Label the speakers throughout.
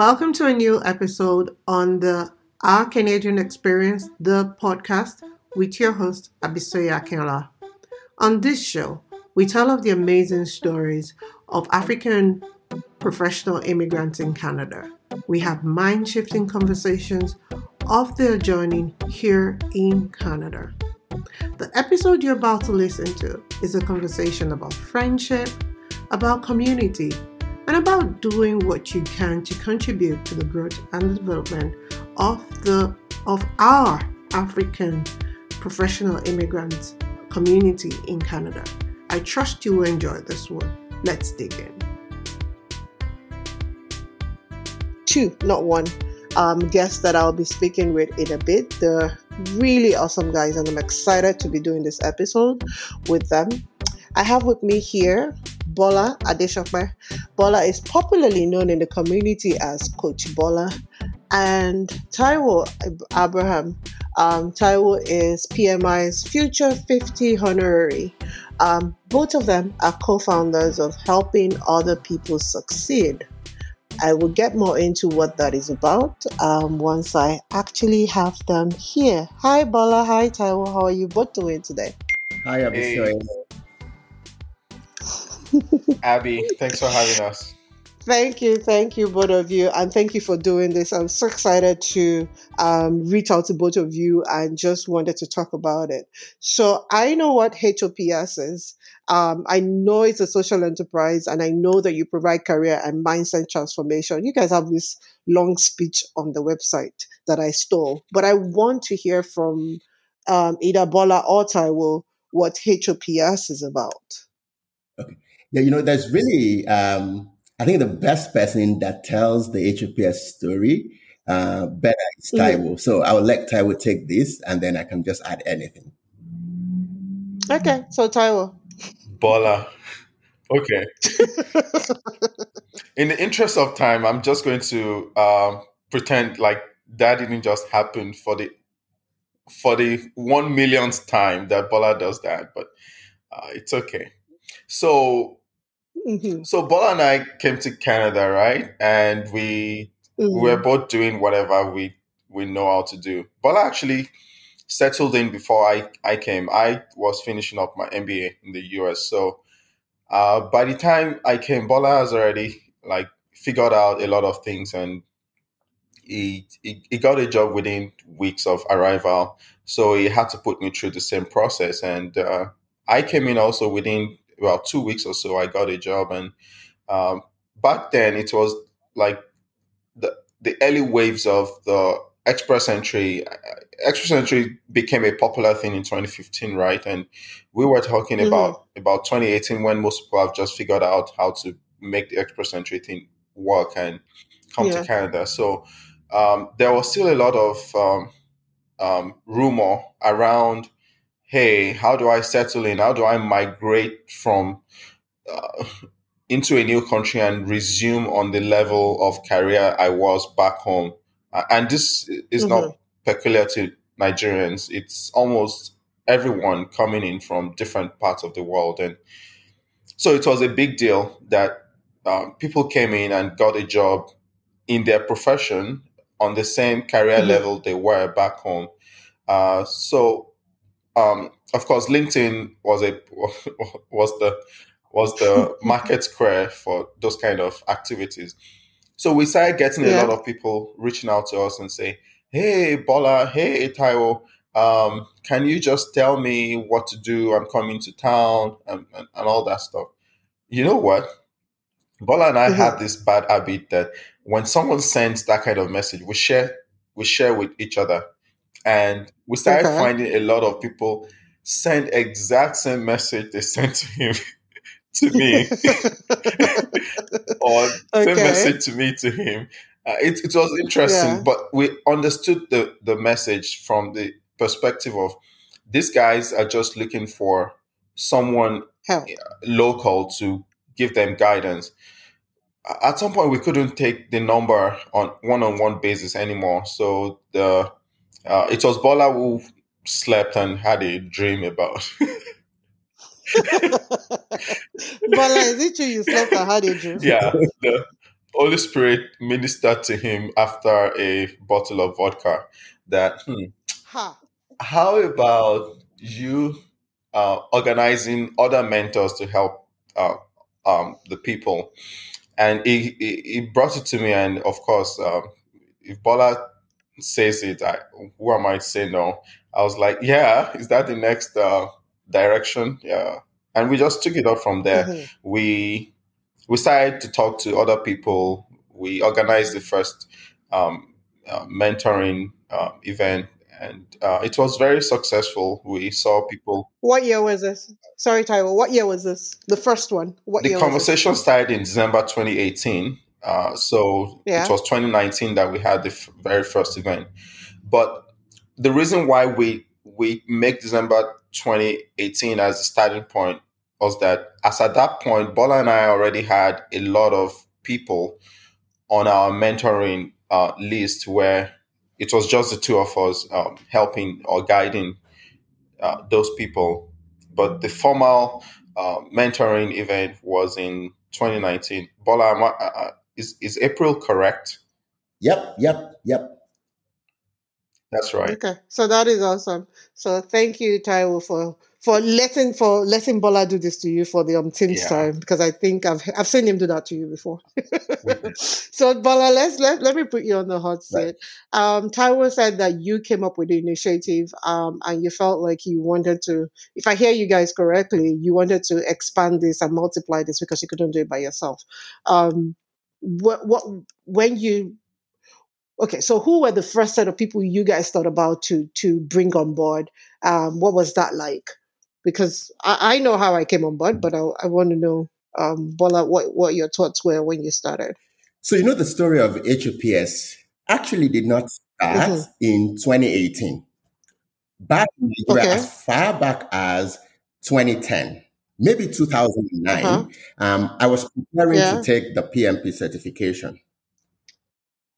Speaker 1: Welcome to a new episode on the Our Canadian Experience, the podcast, with your host, Abisoya Akinola. On this show, we tell of the amazing stories of African professional immigrants in Canada. We have mind shifting conversations of their journey here in Canada. The episode you're about to listen to is a conversation about friendship, about community, and about doing what you can to contribute to the growth and development of the of our African professional immigrant community in Canada. I trust you will enjoy this one. Let's dig in. Two, not one, um, guests that I'll be speaking with in a bit. They're really awesome guys, and I'm excited to be doing this episode with them. I have with me here Bola Adeshokpe. Bola is popularly known in the community as Coach Bola. And Taiwo Abraham. Um, Taiwo is PMI's Future 50 honorary. Um, both of them are co founders of Helping Other People Succeed. I will get more into what that is about um, once I actually have them here. Hi, Bola. Hi, Taiwo. How are you both doing today?
Speaker 2: Hi, Abby. Hey.
Speaker 3: Abby, thanks for having us.
Speaker 1: Thank you, thank you, both of you, and thank you for doing this. I'm so excited to um, reach out to both of you and just wanted to talk about it. So I know what HOPS is. Um, I know it's a social enterprise, and I know that you provide career and mindset transformation. You guys have this long speech on the website that I stole, but I want to hear from um, either Bola or Taiwo what HOPS is about.
Speaker 2: Okay. Yeah, you know, there's really, um, I think the best person that tells the HOPS story uh, better is mm. Taiwo. Mm. So I will let Taiwo take this and then I can just add anything.
Speaker 1: Okay, so Taiwo.
Speaker 3: Bola. Okay. In the interest of time, I'm just going to um, pretend like that didn't just happen for the for the one millionth time that Bola does that, but uh, it's okay. So Mm-hmm. So Bola and I came to Canada, right? And we mm-hmm. we were both doing whatever we we know how to do. Bola actually settled in before I, I came. I was finishing up my MBA in the US. So uh, by the time I came, Bola has already like figured out a lot of things and he, he, he got a job within weeks of arrival. So he had to put me through the same process. And uh, I came in also within about two weeks or so, I got a job. And um, back then, it was like the the early waves of the express entry. Express entry became a popular thing in 2015, right? And we were talking mm-hmm. about about 2018 when most people have just figured out how to make the express entry thing work and come yeah. to Canada. So um, there was still a lot of um, um, rumor around hey, how do I settle in? How do I migrate from uh, into a new country and resume on the level of career I was back home? Uh, and this is mm-hmm. not peculiar to Nigerians. It's almost everyone coming in from different parts of the world. And so it was a big deal that um, people came in and got a job in their profession on the same career mm-hmm. level they were back home. Uh, so um, of course, LinkedIn was a was the was the market square for those kind of activities. So we started getting yeah. a lot of people reaching out to us and say, "Hey, Bola, hey, Taiwo, um, can you just tell me what to do? I'm coming to town and, and, and all that stuff." You know what? Bola and I mm-hmm. have this bad habit that when someone sends that kind of message, we share we share with each other and we started okay. finding a lot of people send exact same message they sent to him to me or okay. same message to me to him uh, it, it was interesting yeah. but we understood the, the message from the perspective of these guys are just looking for someone Help. local to give them guidance at some point we couldn't take the number on one-on-one basis anymore so the uh, it was Bola who slept and had a dream about.
Speaker 1: Bola, is it true you slept and had a dream?
Speaker 3: Yeah. The, Holy Spirit ministered to him after a bottle of vodka that, hmm,
Speaker 1: Ha.
Speaker 3: how about you uh, organizing other mentors to help uh, um, the people? And he, he, he brought it to me, and of course, um, if Bola says it, I, who am I to say no? I was like, yeah, is that the next uh, direction? Yeah. And we just took it up from there.
Speaker 1: Mhm.
Speaker 3: We we started to talk to other people. We organized the first um, uh, mentoring uh, event, and uh, it was very successful. We saw people.
Speaker 1: What year was this? Sorry, Taiwo. What year was this? The first one. What
Speaker 3: The conversation started in December 2018. Uh, so
Speaker 1: Yeah.
Speaker 3: it was 2019 that we had the f- very first event. But the reason why we we make December 2018 as the starting point was that as at that point, Bola and I already had a lot of people on our mentoring uh, list where it was just the two of us um, helping or guiding uh, those people. But the formal uh, mentoring event was in 2019. Bola, is, is April correct?
Speaker 2: Yep, yep, yep.
Speaker 3: That's right.
Speaker 1: Okay, so that is awesome. So thank you, Taiwo, for for letting for letting Bola do this to you for the umpteenth
Speaker 3: Yeah.
Speaker 1: time because I think I've I've seen him do that to you before.
Speaker 3: Mhm.
Speaker 1: so Bola, let's let, let me put you on the hot
Speaker 2: Right.
Speaker 1: seat. Um, Taiwo said that you came up with the initiative, um, and you felt like you wanted to. If I hear you guys correctly, you wanted to expand this and multiply this because you couldn't do it by yourself. Um, what what when you Okay, so who were the first set of people you guys thought about to to bring on board? Um, what was that like? Because I, I know how I came on board, but I, I want to know, um, Bola, what what your thoughts were when you started.
Speaker 2: So you know the story of HOPS actually did not start
Speaker 1: Mhm.
Speaker 2: in 2018. Back in Nigeria,
Speaker 1: Okay.
Speaker 2: as far back as 2010, maybe 2009,
Speaker 1: Uh-huh.
Speaker 2: um, I was preparing
Speaker 1: Yeah.
Speaker 2: to take the PMP certification.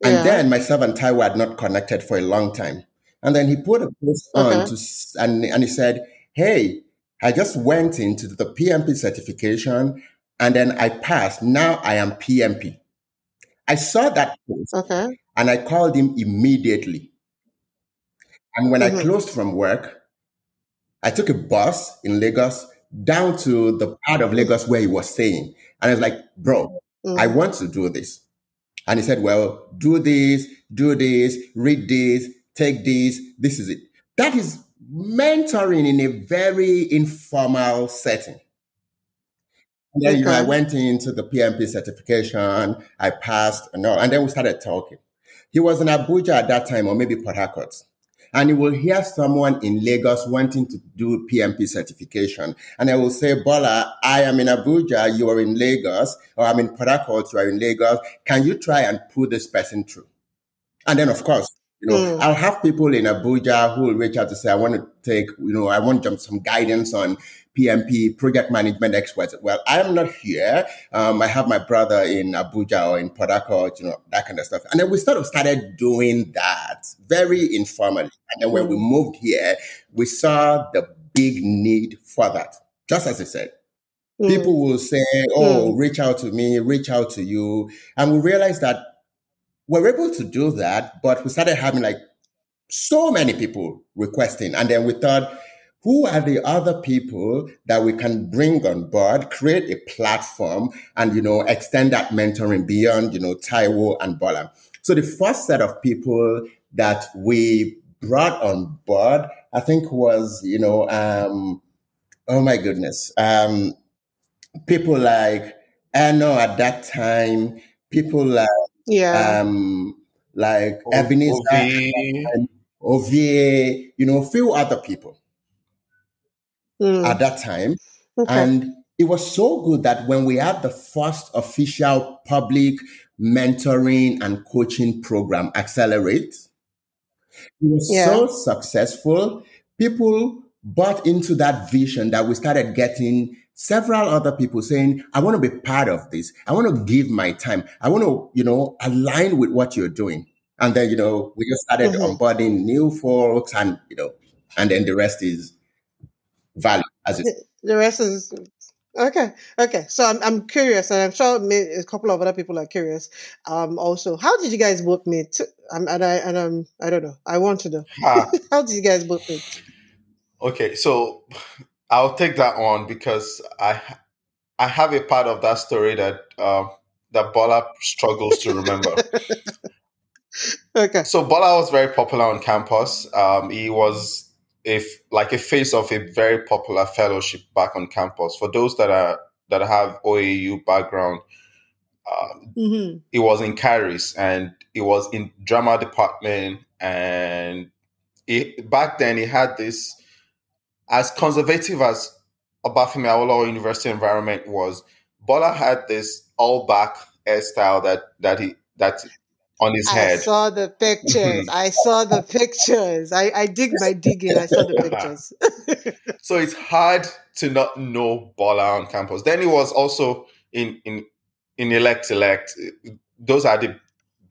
Speaker 2: And
Speaker 1: Yeah.
Speaker 2: then myself and Taiwo had not connected for a long time. And then he put a post on to, and, and he said, Hey, I just went into the PMP certification and then I passed. Now I am PMP. I saw that post
Speaker 1: Okay.
Speaker 2: and I called him immediately. And when I
Speaker 1: Mhm.
Speaker 2: closed from work, I took a bus in Lagos down to the part of Lagos where he was staying. And I was like, bro, I
Speaker 1: Mm.
Speaker 2: want to do this. And he said, well, do this, do this, read this, take this. This is it. That is mentoring in a very informal setting. And then, you know, I went into the PMP certification. I passed, and all, and then we started talking. He was in Abuja at that time, or maybe Port Harcourt. And you will hear someone in Lagos wanting to do PMP certification. And I will say, Bola, I am in Abuja, you are in Lagos, or I'm in Port Harcourt, you are in Lagos. Can you try and put this person through? And then, of course, you know,
Speaker 1: Mm.
Speaker 2: I'll have people in Abuja who will reach out to say, I want to take, you know, I want some guidance on PMP, project management experts. Well, I'm not here. Um, I have my brother in Abuja or in Port Harcourt, you know, that kind of stuff. And then we sort of started doing that very informally. And then when we
Speaker 1: Mm.
Speaker 2: moved here, we saw the big need for that. Just as I said,
Speaker 1: Mm.
Speaker 2: people will say, Oh, reach out to me, reach out to you. And we realized that we're able to do that, but we started having like so many people requesting. And then we thought, who are the other people that we can bring on board, create a platform and, you know, extend that mentoring beyond, you know, Taiwo and Bola. So the first set of people that we brought on board, I think was, you know, um, oh my goodness, um, people like, I know at that time, people like,
Speaker 1: Yeah.
Speaker 2: um, like
Speaker 3: O-
Speaker 2: Ebenezer
Speaker 3: Ovi,
Speaker 2: and Ovie, you know, a few other people
Speaker 1: Mm.
Speaker 2: at that time.
Speaker 1: Okay.
Speaker 2: And it was so good that when we had the first official public mentoring and coaching program, Accelerate, it was
Speaker 1: Yeah.
Speaker 2: so successful. People bought into that vision that we started getting several other people saying, I want to be part of this. I want to give my time. I want to, you know, align with what you're doing. And then, you know, we just started
Speaker 1: Mhm.
Speaker 2: onboarding new folks and, you know, and then the rest is value as it
Speaker 1: The, the rest is Okay, okay. So I'm I'm curious, and I'm sure a couple of other people are curious. Um, also, how did you guys both meet? Um, and I and um, I don't know. I want to know. Ah. how did you guys both meet?
Speaker 3: Okay, so I'll take that on because I I have a part of that story that uh, that Bola struggles to remember.
Speaker 1: okay.
Speaker 3: So Bola was very popular on campus. Um, he was if like a face of a very popular fellowship back on campus. For those that are that have OAU background, uh, mm-hmm. it was in Caris and it was in drama department and it, back then he had this as conservative as Obafemi Awolowo University environment was. Bola had this all back hairstyle that that he that on his
Speaker 1: I
Speaker 3: head.
Speaker 1: I saw the pictures. I saw the pictures. I, I dig my digging. I saw the pictures.
Speaker 3: so it's hard to not know Bola on campus. Then he was also in in in elect elect. Those are the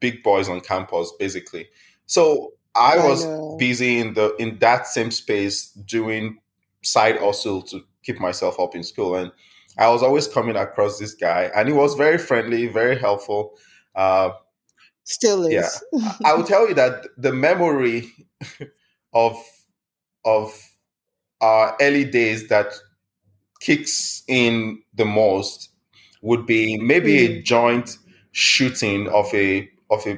Speaker 3: big boys on campus, basically. So I, I was know. busy in the in that same space doing side hustle to keep myself up in school, and I was always coming across this guy, and he was very friendly, very helpful. Uh,
Speaker 1: Still is.
Speaker 3: Yeah. I will tell you that the memory of of our early days that kicks in the most would be maybe mm. a joint shooting of a of a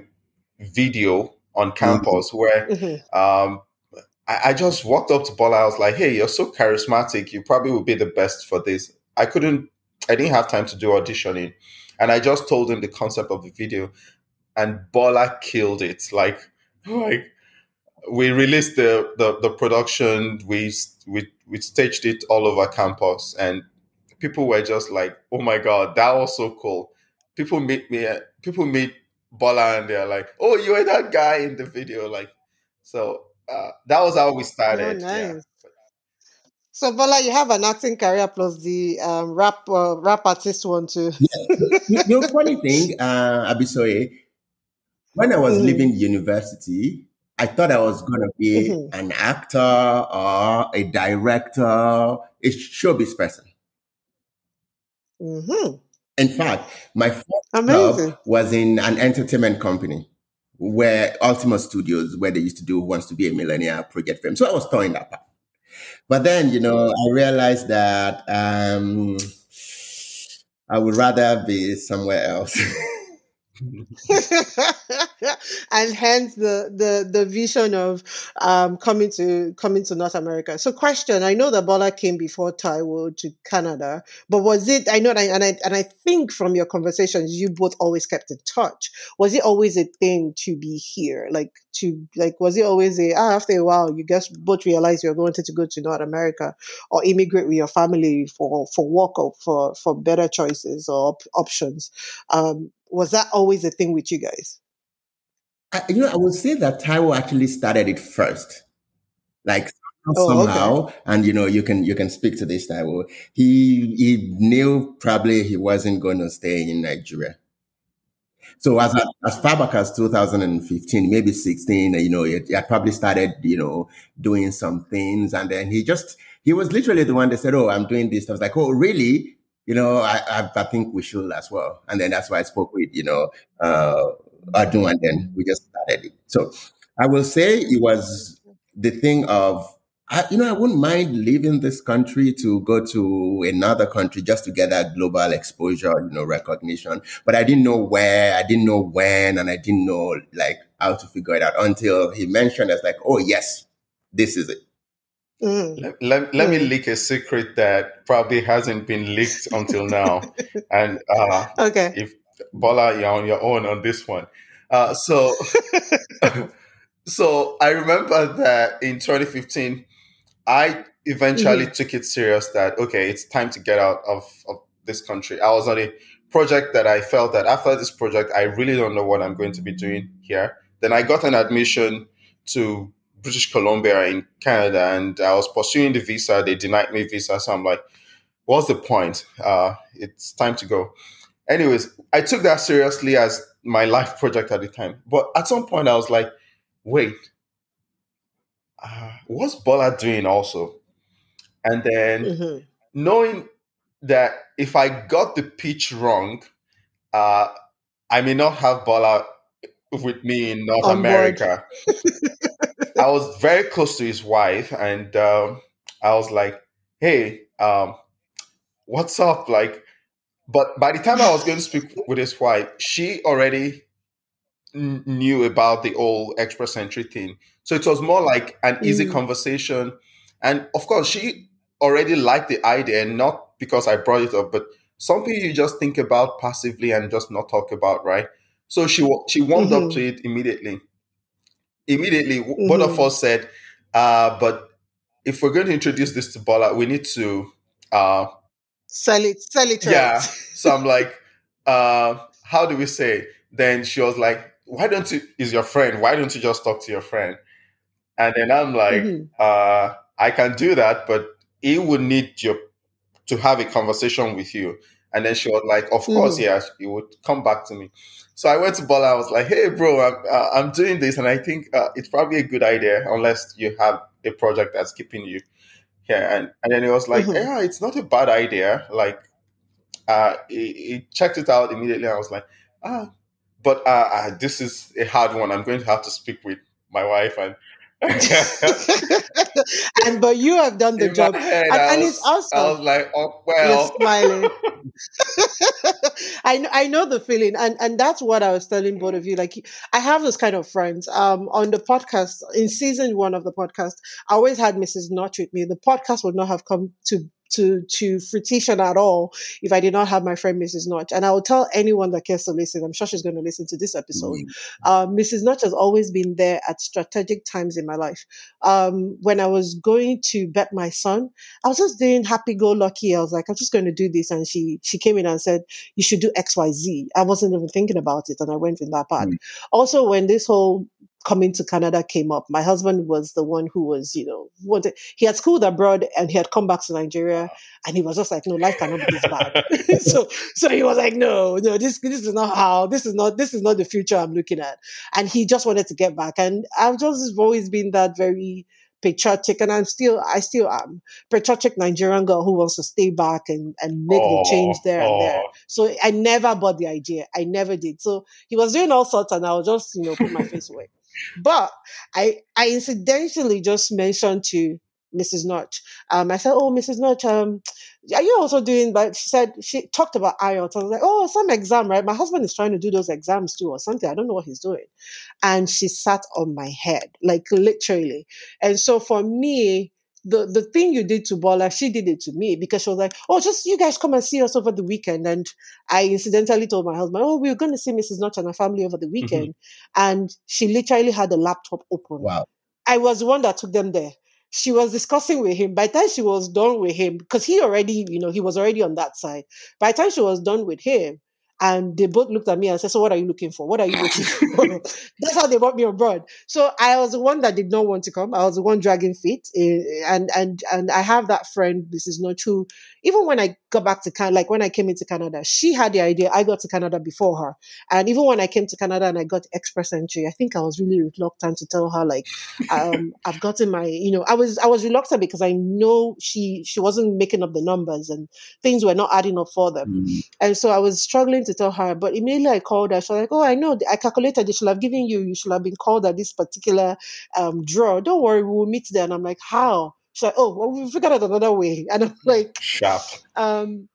Speaker 3: video on campus mm-hmm. where mm-hmm. um, I, I, just walked up to Bola. I was like, "Hey, you're so charismatic. You probably would be the best for this." I couldn't. I didn't have time to do auditioning, and I just told him the concept of the video and Bola killed it. Like, like we released the, the, the production, we, we, we staged it all over campus, and people were just like, "Oh my god, that was so cool!" People meet me, people meet Bola, and they're like, "Oh, you were that guy in the video!" Like, so uh, that was how we started.
Speaker 1: Oh, nice. Yeah. So Bola, you have an acting career plus the um, rap uh, rap artist one too.
Speaker 2: yeah. You know, funny thing, uh, Abisoye, when I was mm. leaving university, I thought I was going to be mm-hmm. an actor or a director, a showbiz person. Mm-hmm. In fact, my first Amazing. job was in an entertainment company where Ultima Studios, where they used to do Who Wants to Be a Millionaire project film. So I was throwing that part. But then, you know, I realized that um, I would rather be somewhere else.
Speaker 1: and hence the the the vision of um, coming to coming to North America. So, question: I know that Bola came before Taiwo to Canada, but was it? I know, that, and I and I think from your conversations, you both always kept in touch. Was it always a thing to be here? Like to like, was it always a ah, after a while you guys both realized you're going to, to go to North America or immigrate with your family for for work or for for better choices or op- options? Um, was that always a thing with you guys?
Speaker 2: I, you know, I would say that Taiwo actually started it first, like oh, somehow. Okay. And you know, you can you can speak to this Taiwo. He he knew probably he wasn't going to stay in Nigeria. So as as far back as 2015, maybe 16, you know, he, he had probably started, you know, doing some things, and then he just he was literally the one that said, "Oh, I'm doing this." I was like, "Oh, really?" You know, I, I, I, think we should as well. And then that's why I spoke with, you know, uh, Adu, and then we just started it. So I will say it was the thing of, I, you know, I wouldn't mind leaving this country to go to another country just to get that global exposure, you know, recognition. But I didn't know where, I didn't know when, and I didn't know like how to figure it out until he mentioned as like, oh yes, this is it.
Speaker 3: Mm. Let, let, let mm. me leak a secret that probably hasn't been leaked until now. and uh,
Speaker 1: okay,
Speaker 3: if Bola, you're on your own on this one. Uh, so, so I remember that in 2015, I eventually mm-hmm. took it serious that okay, it's time to get out of, of this country. I was on a project that I felt that after this project, I really don't know what I'm going to be doing here. Then I got an admission to British Columbia in Canada, and I was pursuing the visa. They denied me visa, so I'm like, "What's the point? Uh, it's time to go." Anyways, I took that seriously as my life project at the time. But at some point, I was like, "Wait, uh, what's Bola doing also?" And then mm-hmm. knowing that if I got the pitch wrong, uh, I may not have Bola with me in North. America. I was very close to his wife, and um, I was like, "Hey, um, what's up?" Like, but by the time I was going to speak with his wife, she already kn- knew about the whole express entry thing. So it was more like an easy
Speaker 1: Mm.
Speaker 3: conversation, and of course, she already liked the idea, not because I brought it up, but something you just think about passively and just not talk about, right? So she she warmed up
Speaker 1: Mhm.
Speaker 3: to it immediately. Immediately, w both of us said, uh, "But if we're going to introduce this to Bola, we need to." Uh,
Speaker 1: Sell it, sell it
Speaker 3: yeah. So I'm like, uh, "How do we say?" Then she was like, "Why don't you? Is your friend? Why don't you just talk to your friend?" And then I'm like,
Speaker 1: Mhm.
Speaker 3: uh, "I can do that, but he would need your to have a conversation with you." And then she was like, "Of course,
Speaker 1: Mhm.
Speaker 3: yeah." He would come back to me. So I went to Bola. I was like, "Hey, bro, I'm uh, I'm doing this, and I think uh, it's probably a good idea, unless you have a project that's keeping you here." And and then he was like,
Speaker 1: Mhm.
Speaker 3: "Yeah, it's not a bad idea." Like, uh, he, he checked it out immediately. I was like, "Ah, but uh, uh, this is a hard one. I'm going to have to speak with my wife." And
Speaker 1: and but you have done the
Speaker 3: in
Speaker 1: job.
Speaker 3: head,
Speaker 1: And,
Speaker 3: was
Speaker 1: it's awesome.
Speaker 3: I was like, "Oh
Speaker 1: You're
Speaker 3: well."
Speaker 1: smiling. I know, I know the feeling, and and that's what I was telling both of you. Like, I have those kind of friends. Um, on the podcast in season one of the podcast, I always had Mrs. Notch with me. The podcast would not have come to to to fruition at all if I did not have my friend Mrs. Notch. And I will tell anyone that cares to listen. I'm sure she's going to listen to this episode.
Speaker 2: Mm.
Speaker 1: Uh, Mrs. Notch has always been there at strategic times in my life. Um, when I was going to bet my son, I was just doing happy go lucky. I was like, I'm just going to do this. And she, she came in and said, you should do X, Y, Z. I wasn't even thinking about it. And I went in that part.
Speaker 2: Mm.
Speaker 1: Also, when this whole coming to Canada came up, my husband was the one who was, you know, wanted, he had schooled abroad and he had come back to Nigeria and he was just like, no, life cannot be this bad. so, so he was like, no, no, this, this is not how, this is not, this is not the future I'm looking at. And he just wanted to get back. And I've just always been that very, patriotic and I'm still I still am patriotic Nigerian girl who wants to stay back and, and make the change
Speaker 3: Oh,
Speaker 1: there and there.
Speaker 3: oh.
Speaker 1: So I never bought the idea. I never did. So he was doing all sorts and I was just, you know, put my face away. But I I incidentally just mentioned to Mrs. Notch. Um, I said, Oh, Mrs. Notch, um, are you also doing but she said she talked about IELTS. I was like, Oh, some exam, right? My husband is trying to do those exams too or something. I don't know what he's doing. And she sat on my head, like literally. And so for me, the, the thing you did to Bola, she did it to me because she was like, Oh, just you guys come and see us over the weekend. And I incidentally told my husband, Oh, we were going to see Mrs. Notch and her family over the mm-hmm. weekend. And she literally had the laptop open.
Speaker 2: Wow.
Speaker 1: I was the one that took them there. She was discussing with him. By the time she was done with him, because he already, you know, he was already on that side. By the time she was done with him, and they both looked at me and said, So what are you looking for? What are you looking for? That's how they brought me abroad. So I was the one that did not want to come. I was the one dragging feet. eh, And and and I have that friend, this is not true. Even when I got back to Canada, like when I came into Canada, she had the idea. I got to Canada before her. And even when I came to Canada and I got express entry, I think I was really reluctant to tell her like um, I've gotten my, you know, I was I was reluctant because I know she she wasn't making up the numbers and things were not adding up for them.
Speaker 2: Mm.
Speaker 1: And so I was struggling to tell her, but immediately I called her. She was like, "Oh, I know. I calculated. They should have given you. You should have been called at this particular um, draw. Don't worry, we will meet there." And I'm like, "How?" She's like, "Oh, well, we figured out another way." And I'm like,
Speaker 3: Sharp.
Speaker 1: um,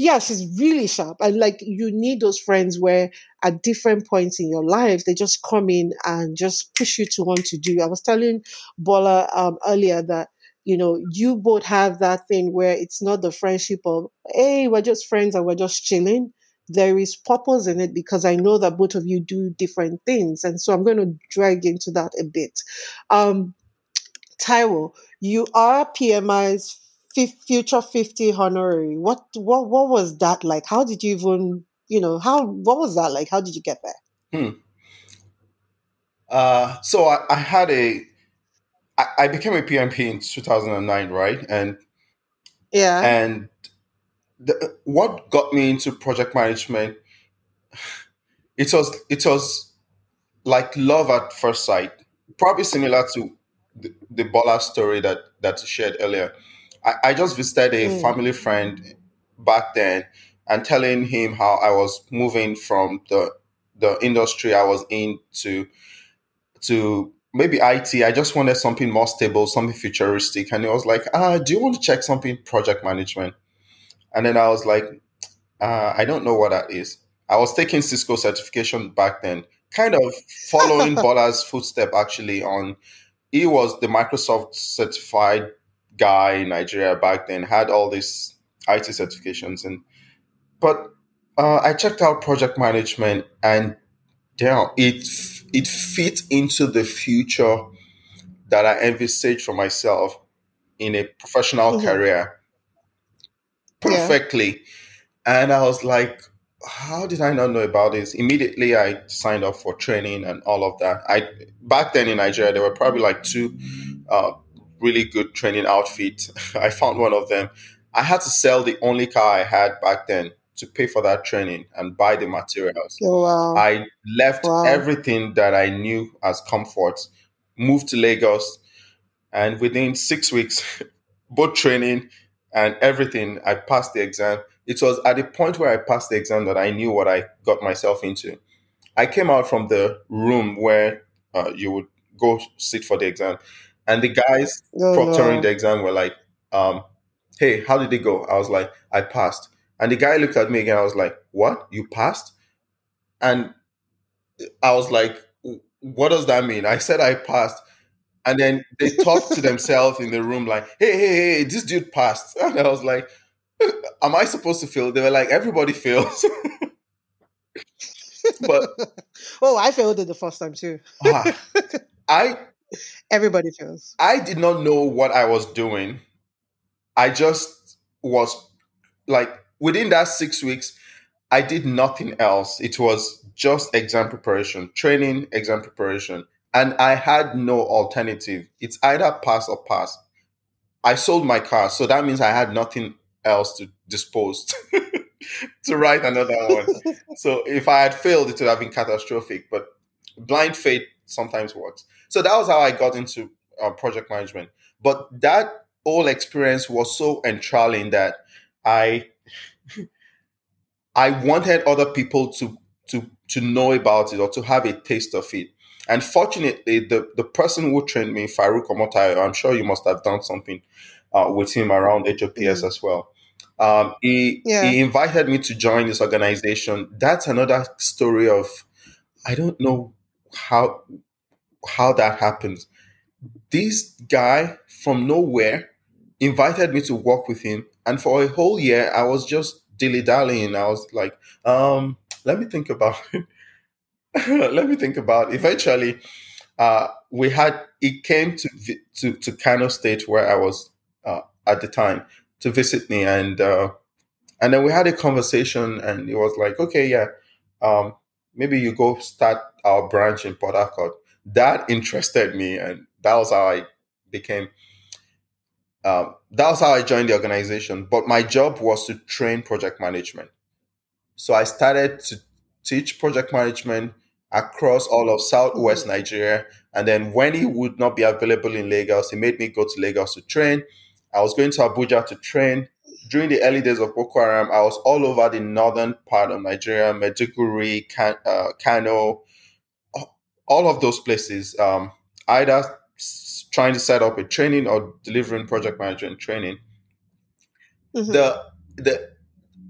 Speaker 1: yeah, she's really sharp. And like you need those friends where at different points in your life, they just come in and just push you to want to do. I was telling Bola um, earlier that, you know, you both have that thing where it's not the friendship of, hey, we're just friends and we're just chilling. There is purpose in it because I know that both of you do different things. And so I'm going to drag into that a bit. Um, Taiwo, you are PMI's fif- future 50 honorary. What what what was that like? How did you even, you know, how what was that like? How did you get there?
Speaker 3: Hmm. Uh, so I, I had a, I, I became a PMP in 2009, right? And
Speaker 1: Yeah.
Speaker 3: and the, what got me into project management, it was it was like love at first sight, probably similar to the, the Bola story that that you shared earlier. I, I just visited a
Speaker 1: Mm.
Speaker 3: family friend back then and telling him how I was moving from the the industry I was in to to maybe IT. I just wanted something more stable, something futuristic. And he was like, ah, do you want to check something project management? And then I was like, uh, I don't know what that is. I was taking Cisco certification back then, kind of following Bola's footstep actually on he was the Microsoft certified guy in Nigeria back then, had all these IT certifications and but uh, I checked out project management and damn, it it fit into the future that I envisaged for myself in a professional mm-hmm. career perfectly. Yeah. And I was like, how did I not know about this? Immediately, I signed up for training and all of that. I back then in Nigeria, there were probably like two uh, really good training outfits. I found one of them. I had to sell the only car I had back then to pay for that training and buy the materials.
Speaker 1: Oh, wow.
Speaker 3: I left wow. everything that I knew as comfort, moved to Lagos, and within six weeks, both training and everything, I passed the exam. It was at the point where I passed the exam that I knew what I got myself into. I came out from the room where uh, you would go sit for the exam, and the guys oh, proctoring no. the exam were like, um, "Hey, how did it go?" I was like, "I passed." And the guy looked at me again. I was like, "What? You passed?" And I was like, "What does that mean?" I said I passed, and then they talked to themselves in the room like, "Hey, hey, hey, this dude passed." And I was like, "Am I supposed to fail?" They were like, "Everybody fails." but
Speaker 1: oh, I failed it the first time too. uh,
Speaker 3: I
Speaker 1: everybody fails.
Speaker 3: I did not know what I was doing. I just was like within that six weeks, I did nothing else. It was just exam preparation, training, exam preparation. And I had no alternative. It's either pass or pass. I sold my car, so that means I had nothing else to dispose to write another one. so if I had failed, it would have been catastrophic. But blind faith sometimes works. So that was how I got into uh, project management. But that whole experience was so enthralling that I I wanted other people to to to know about it or to have a taste of it. And fortunately, the, the person who trained me, Farouk Omotayo, I'm sure you must have done something uh, with him around HOPS mm-hmm. as well. Um, he, yeah. he invited me to join this organization. That's another story of, I don't know how how that happens. This guy from nowhere invited me to work with him, and for a whole year, I was just dilly dallying. I was like, um, let me think about it. let me think about. It. Eventually, uh, we had it came to to to Kano State where I was at the time to visit me, and uh, and then we had a conversation, and it was like, okay, yeah, um, maybe you go start our branch in Port Harcourt. That interested me, and that was how I became um, that was how I joined the organization. But my job was to train project management. So I started to teach project management across all of Southwest. Nigeria. And then when he would not be available in Lagos, he made me go to Lagos to train. I was going to Abuja to train. During the early days of Boko Haram, I was all over the northern part of Nigeria, Kan- uh, Kano, all of those places. Um, either trying to set up a training or delivering project management training. Mm-hmm. The the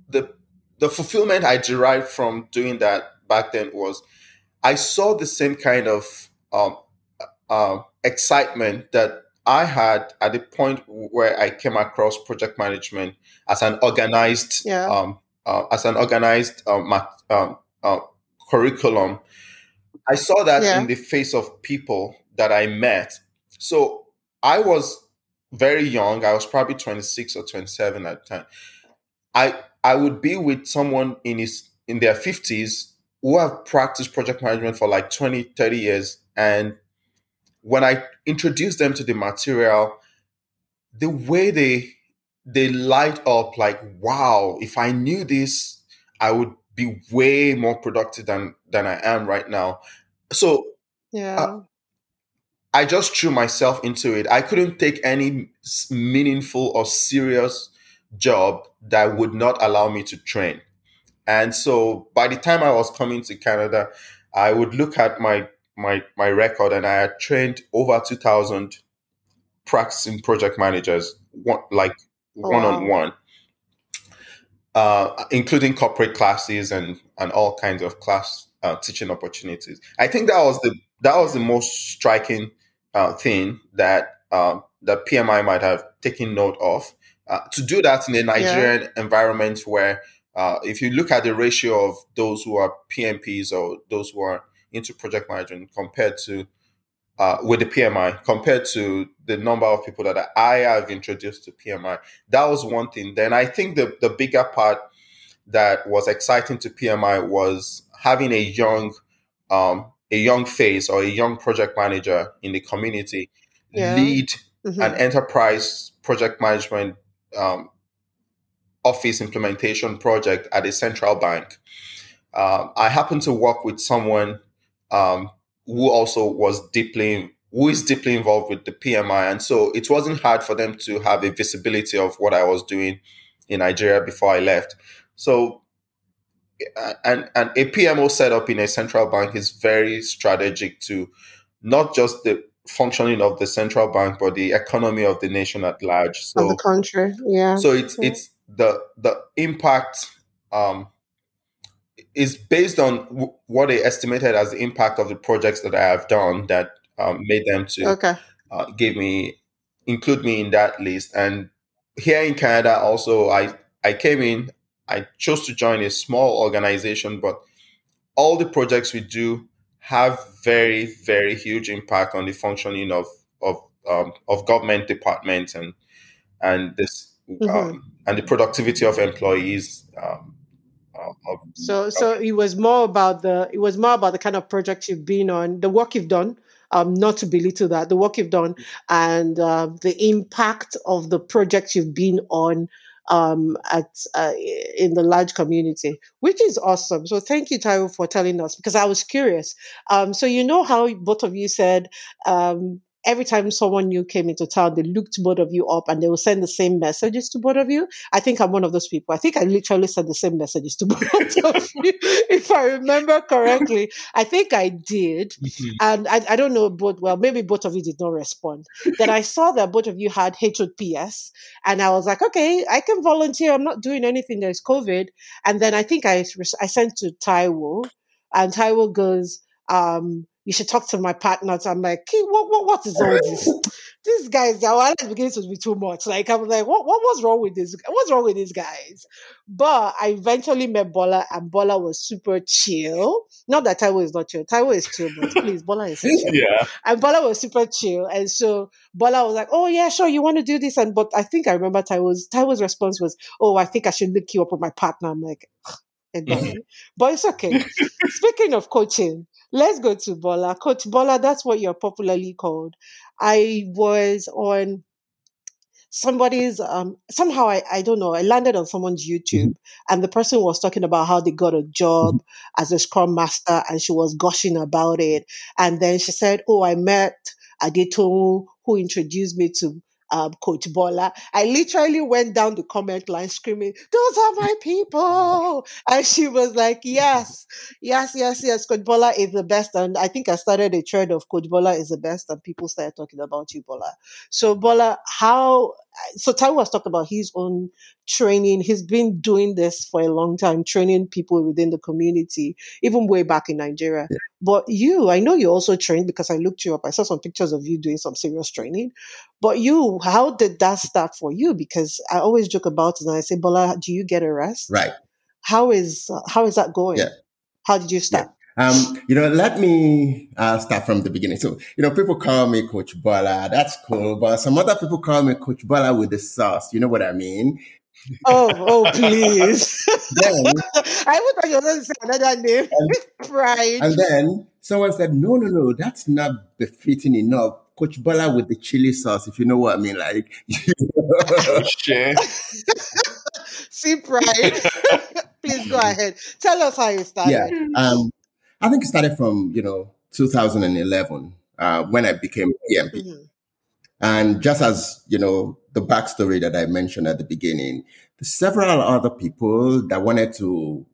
Speaker 3: the the fulfillment I derived from doing that back then was I saw the same kind of um, uh, excitement that I had at the point where I came across project management as an organized yeah. um, uh, as an organized um, um, uh, curriculum. I saw that yeah. in the face of people that I met so I was very young. I was probably 26 or 27 at the time. I I would be with someone in his in their 50s who have practiced project management for like 20, 30 years. And when I introduce them to the material, the way they they light up like, wow, if I knew this, I would be way more productive than than I am right now. So
Speaker 1: yeah. Uh,
Speaker 3: I just threw myself into it. I couldn't take any meaningful or serious job that would not allow me to train. And so by the time I was coming to Canada, I would look at my my my record and I had trained over 2000 practicing project managers one, like one on one including corporate classes and and all kinds of class uh, teaching opportunities. I think that was the that was the most striking uh, thing that um, that PMI might have taken note of. Uh, to do that in a Nigerian yeah. environment where, uh, if you look at the ratio of those who are PMPs or those who are into project management compared to uh, with the PMI compared to the number of people that I have introduced to PMI, that was one thing. Then I think the the bigger part that was exciting to PMI was having a young um, a young face or a young project manager in the community yeah. lead mm-hmm. an enterprise project management um, office implementation project at a central bank. Um, I happen to work with someone um, who also was deeply who is deeply involved with the PMI, and so it wasn't hard for them to have a visibility of what I was doing in Nigeria before I left. So and and a PMO set up in a central bank is very strategic to not just the functioning of the central bank, but the economy of the nation at large.
Speaker 1: So of the country, yeah.
Speaker 3: So it's
Speaker 1: yeah.
Speaker 3: it's the the impact um, is based on w- what they estimated as the impact of the projects that I have done that um, made them to
Speaker 1: okay.
Speaker 3: uh, give me include me in that list. And here in Canada, also I I came in I chose to join a small organization, but all the projects we do have very, very huge impact on the functioning of of um, of government departments and and this mm-hmm. um, and the productivity of employees. Um,
Speaker 1: of, so, so it was more about the it was more about the kind of projects you've been on, the work you've done, um, not to belittle that, the work you've done, and uh, the impact of the projects you've been on um, at uh, in the large community, which is awesome. So thank you, Taiwo, for telling us because I was curious. Um, so you know how both of you said um, every time someone new came into town, they looked both of you up and they will send the same messages to both of you. I think I'm one of those people. I think I literally sent the same messages to both of you, if I remember correctly. I think I did. Mm-hmm. And I, I don't know both, well, maybe both of you did not respond. then I saw that both of you had HOPS and I was like, okay, I can volunteer. I'm not doing anything. There's COVID. And then I think I, I sent to Taiwo and Taiwo goes, um, you should talk to my partners. I'm like, hey, what, what, what is all this? these guys, wallet is beginning to be too much. Like, I was like, what, what was wrong with this? What's wrong with these guys? But I eventually met Bola, and Bola was super chill. Not that Taiwo is not chill. Taiwo is chill, but please, Bola is chill.
Speaker 3: Yeah.
Speaker 1: And Bola was super chill. And so Bola was like, oh, yeah, sure, you want to do this? And but I think I remember Taiwo's, Taiwo's response was, oh, I think I should look you up with my partner. I'm like, but it's okay. Speaking of coaching, let's go to Bola. Coach Bola, that's what you're popularly called. I was on somebody's um somehow I, I don't know i landed on someone's mm-hmm. youtube and the person was talking about how they got a job mm-hmm. as a scrum master and she was gushing about it and then she said oh i met adetomu who introduced me to um, Coach Bola. I literally went down the comment line screaming, Those are my people. And she was like, Yes, yes, yes, yes. Coach Bola is the best. And I think I started a trend of Coach Bola is the best. And people started talking about you, Bola. So, Bola, how so Taiwo was talking about his own training. He's been doing this for a long time, training people within the community, even way back in Nigeria. Yeah. But you, I know you also trained because I looked you up. I saw some pictures of you doing some serious training. But you, how did that start for you? Because I always joke about it and I say, Bola, do you get a rest?
Speaker 2: Right.
Speaker 1: How is uh, how is that going?
Speaker 2: Yeah.
Speaker 1: How did you start?
Speaker 2: Yeah. Um, you know, let me uh, start from the beginning. So, you know, people call me Coach Bola. That's cool. But some other people call me Coach Bola with the sauce. You know what I mean?
Speaker 1: Oh, oh, please. then, I thought you were going to say another name. And, Pride.
Speaker 2: And then someone said, no, no, no, that's not befitting enough. Coach Bola with the chili sauce, if you know what I mean. Like,
Speaker 3: share.
Speaker 1: See, Pride. please go ahead. Tell us how you started.
Speaker 2: Yeah. Um, I think it started from, you know, 2011 uh, when I became PMP. Mm-hmm. And just as, you know, the backstory that I mentioned at the beginning, several other people that wanted to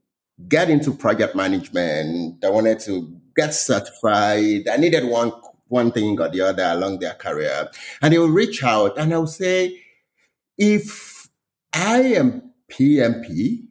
Speaker 2: get into project management, that wanted to get certified, that needed one one thing or the other along their career. And they will reach out and they'll say, if I am PMP,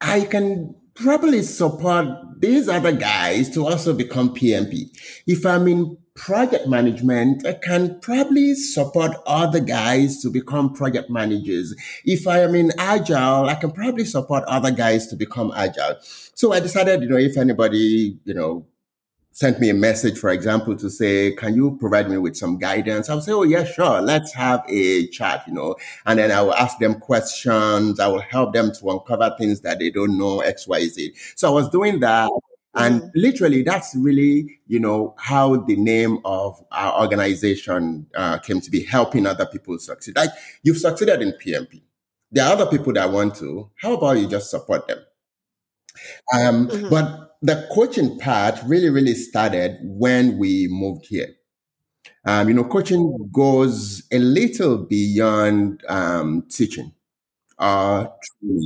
Speaker 2: I can probably support these other guys to also become PMP. If I'm in project management, I can probably support other guys to become project managers. If I am in agile, I can probably support other guys to become agile. So I decided, you know, if anybody, you know, sent me a message, for example, to say, can you provide me with some guidance? I'll say, oh, yeah, sure. Let's have a chat, you know, and then I will ask them questions. I will help them to uncover things that they don't know, X, Y, Z. So I was doing that. And mm. literally, that's really, you know, how the name of our organization uh, came to be helping other people succeed. Like you've succeeded in PMP. There are other people that want to. How about you just support them? Um, mm-hmm. But the coaching part really, really started when we moved here. Um, you know, coaching goes a little beyond um, teaching uh,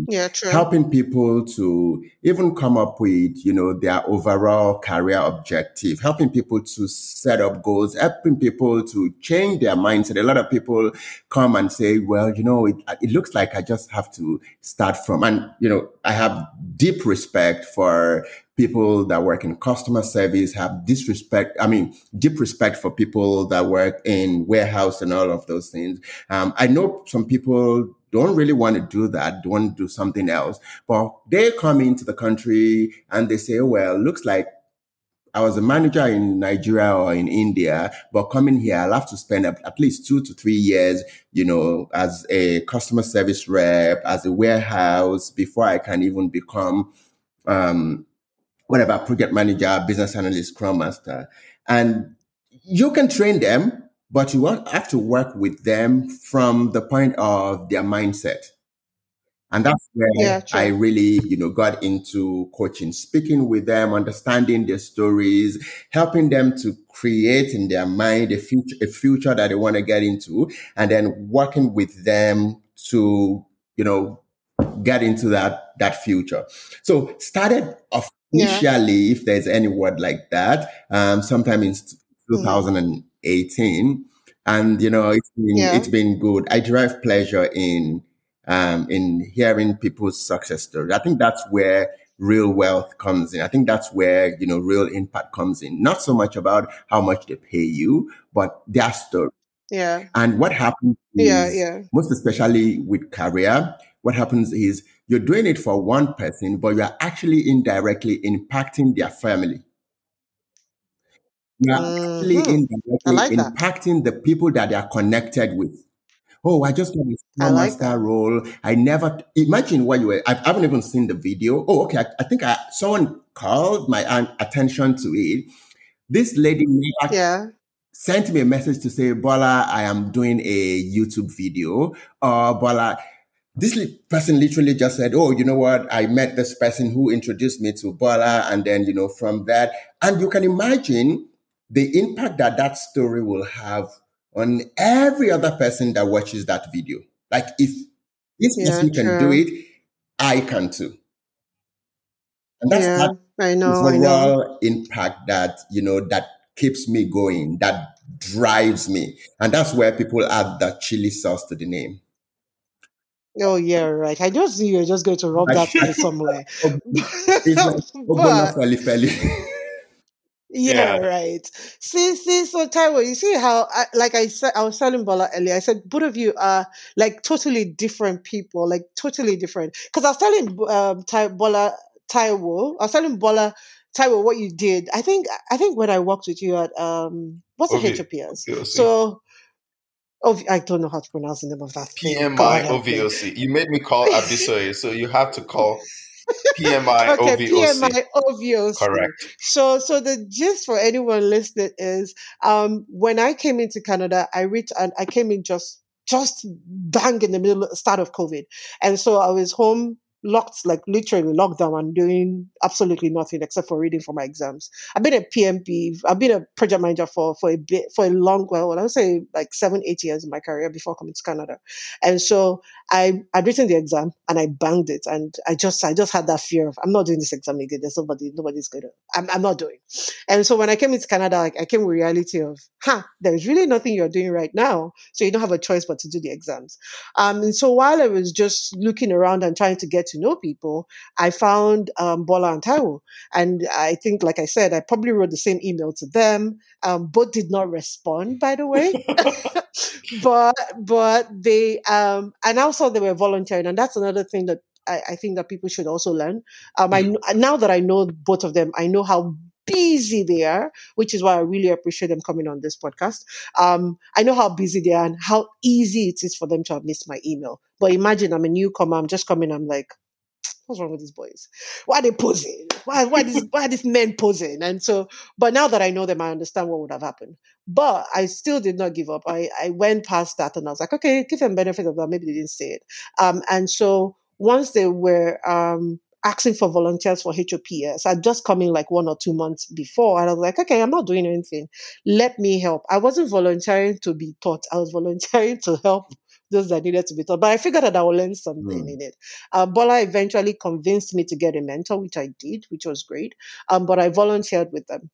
Speaker 1: yeah, true.
Speaker 2: helping people to even come up with, you know, their overall career objective, helping people to set up goals, helping people to change their mindset. A lot of people come and say, well, you know, it, it looks like I just have to start from, and, you know, I have deep respect for people that work in customer service have disrespect. I mean, deep respect for people that work in warehouse and all of those things. Um, I know some people don't really want to do that, don't want to do something else. But they come into the country and they say, well, looks like I was a manager in Nigeria or in India, but coming here, I'll have to spend at least two to three years, you know, as a customer service rep, as a warehouse before I can even become, um, whatever project manager, business analyst, scrum master. And you can train them but you have to work with them from the point of their mindset. And that's where yeah, I really, you know, got into coaching, speaking with them, understanding their stories, helping them to create in their mind a future, a future that they want to get into, and then working with them to, you know, get into that, that future. So started officially, yeah. if there's any word like that, um, sometime in 2018. And, you know, it's been, yeah. it's been good. I derive pleasure in, um, in hearing people's success stories. I think that's where real wealth comes in. I think that's where, you know, real impact comes in. Not so much about how much they pay you, but their story.
Speaker 1: Yeah.
Speaker 2: And what happens
Speaker 1: yeah, yeah.
Speaker 2: most especially with career, what happens is you're doing it for one person, but you're actually indirectly impacting their family. You are mm-hmm. actually indirectly like impacting that. the people that they are connected with. Oh, I just got a Scrum like Master that. role. I never imagine what you were. I haven't even seen the video. Oh, okay. I, I think I, someone called my attention to it. This lady
Speaker 1: yeah.
Speaker 2: sent me a message to say, Bola, I am doing a YouTube video. Or uh, Bola, this person literally just said, Oh, you know what? I met this person who introduced me to Bola. And then, you know, from that, and you can imagine the impact that that story will have on every other person that watches that video. Like if this yeah, person can do it, I can too. And that's yeah, that I know, overall impact that, you know, that keeps me going, that drives me. And that's where people add that chili sauce to the name.
Speaker 1: Oh yeah, right. I just knew you're just going to rub that somewhere. it's like, yeah, yeah, right. See, see, so Taiwo, you see how, I, like I said, I was telling Bola earlier, I said both of you are like totally different people, like totally different. Because I was telling um, Tai, Bola Taiwo, I was telling Bola Taiwo what you did. I think, I think when I worked with you at um, what's the HOPS? So. Ov- I don't know how to pronounce the name of that.
Speaker 3: PMI God, OVOC. You made me call Abisoye, so you have to call PMI okay, OVOC. PMI
Speaker 1: OVOC.
Speaker 3: Correct.
Speaker 1: So, so the gist for anyone listening is, um, when I came into Canada, I reached and I came in just just bang in the middle of the start of COVID, and so I was home locked, like literally locked down and doing absolutely nothing except for reading for my exams. I've been a PMP, I've been a project manager for, for a bit, for a long, well, I would say like seven, eight years in my career before coming to Canada. And so I, I'd written the exam and I banged it. And I just, I just had that fear of, I'm not doing this exam again. There's nobody, nobody's going to, I'm, I'm not doing. And so when I came into Canada, like I came with reality of, huh, there's really nothing you're doing right now. So you don't have a choice but to do the exams. Um, and so while I was just looking around and trying to get to know people, I found um, Bola and Taiwo. And I think, like I said, I probably wrote the same email to them. Um, both did not respond, by the way. but but they um, and also they were volunteering, and that's another thing that I, I think that people should also learn. Um, mm-hmm. I now that I know both of them, I know how busy they are, which is why I really appreciate them coming on this podcast. Um, I know how busy they are and how easy it is for them to have missed my email. But imagine I'm a newcomer, I'm just coming, I'm like, what's wrong with these boys? Why are they posing? Why why these why are these men posing? And so, but now that I know them, I understand what would have happened. But I still did not give up. I, I went past that and I was like, okay, give them benefit of that. Maybe they didn't say it. Um, and so once they were um, asking for volunteers for HOPS. I'd just come in like one or two months before, and I was like, okay, I'm not doing anything. Let me help. I wasn't volunteering to be taught, I was volunteering to help those that needed to be taught. But I figured that I would learn something mm. in it. Uh, Bola eventually convinced me to get a mentor, which I did, which was great. Um, but I volunteered with them.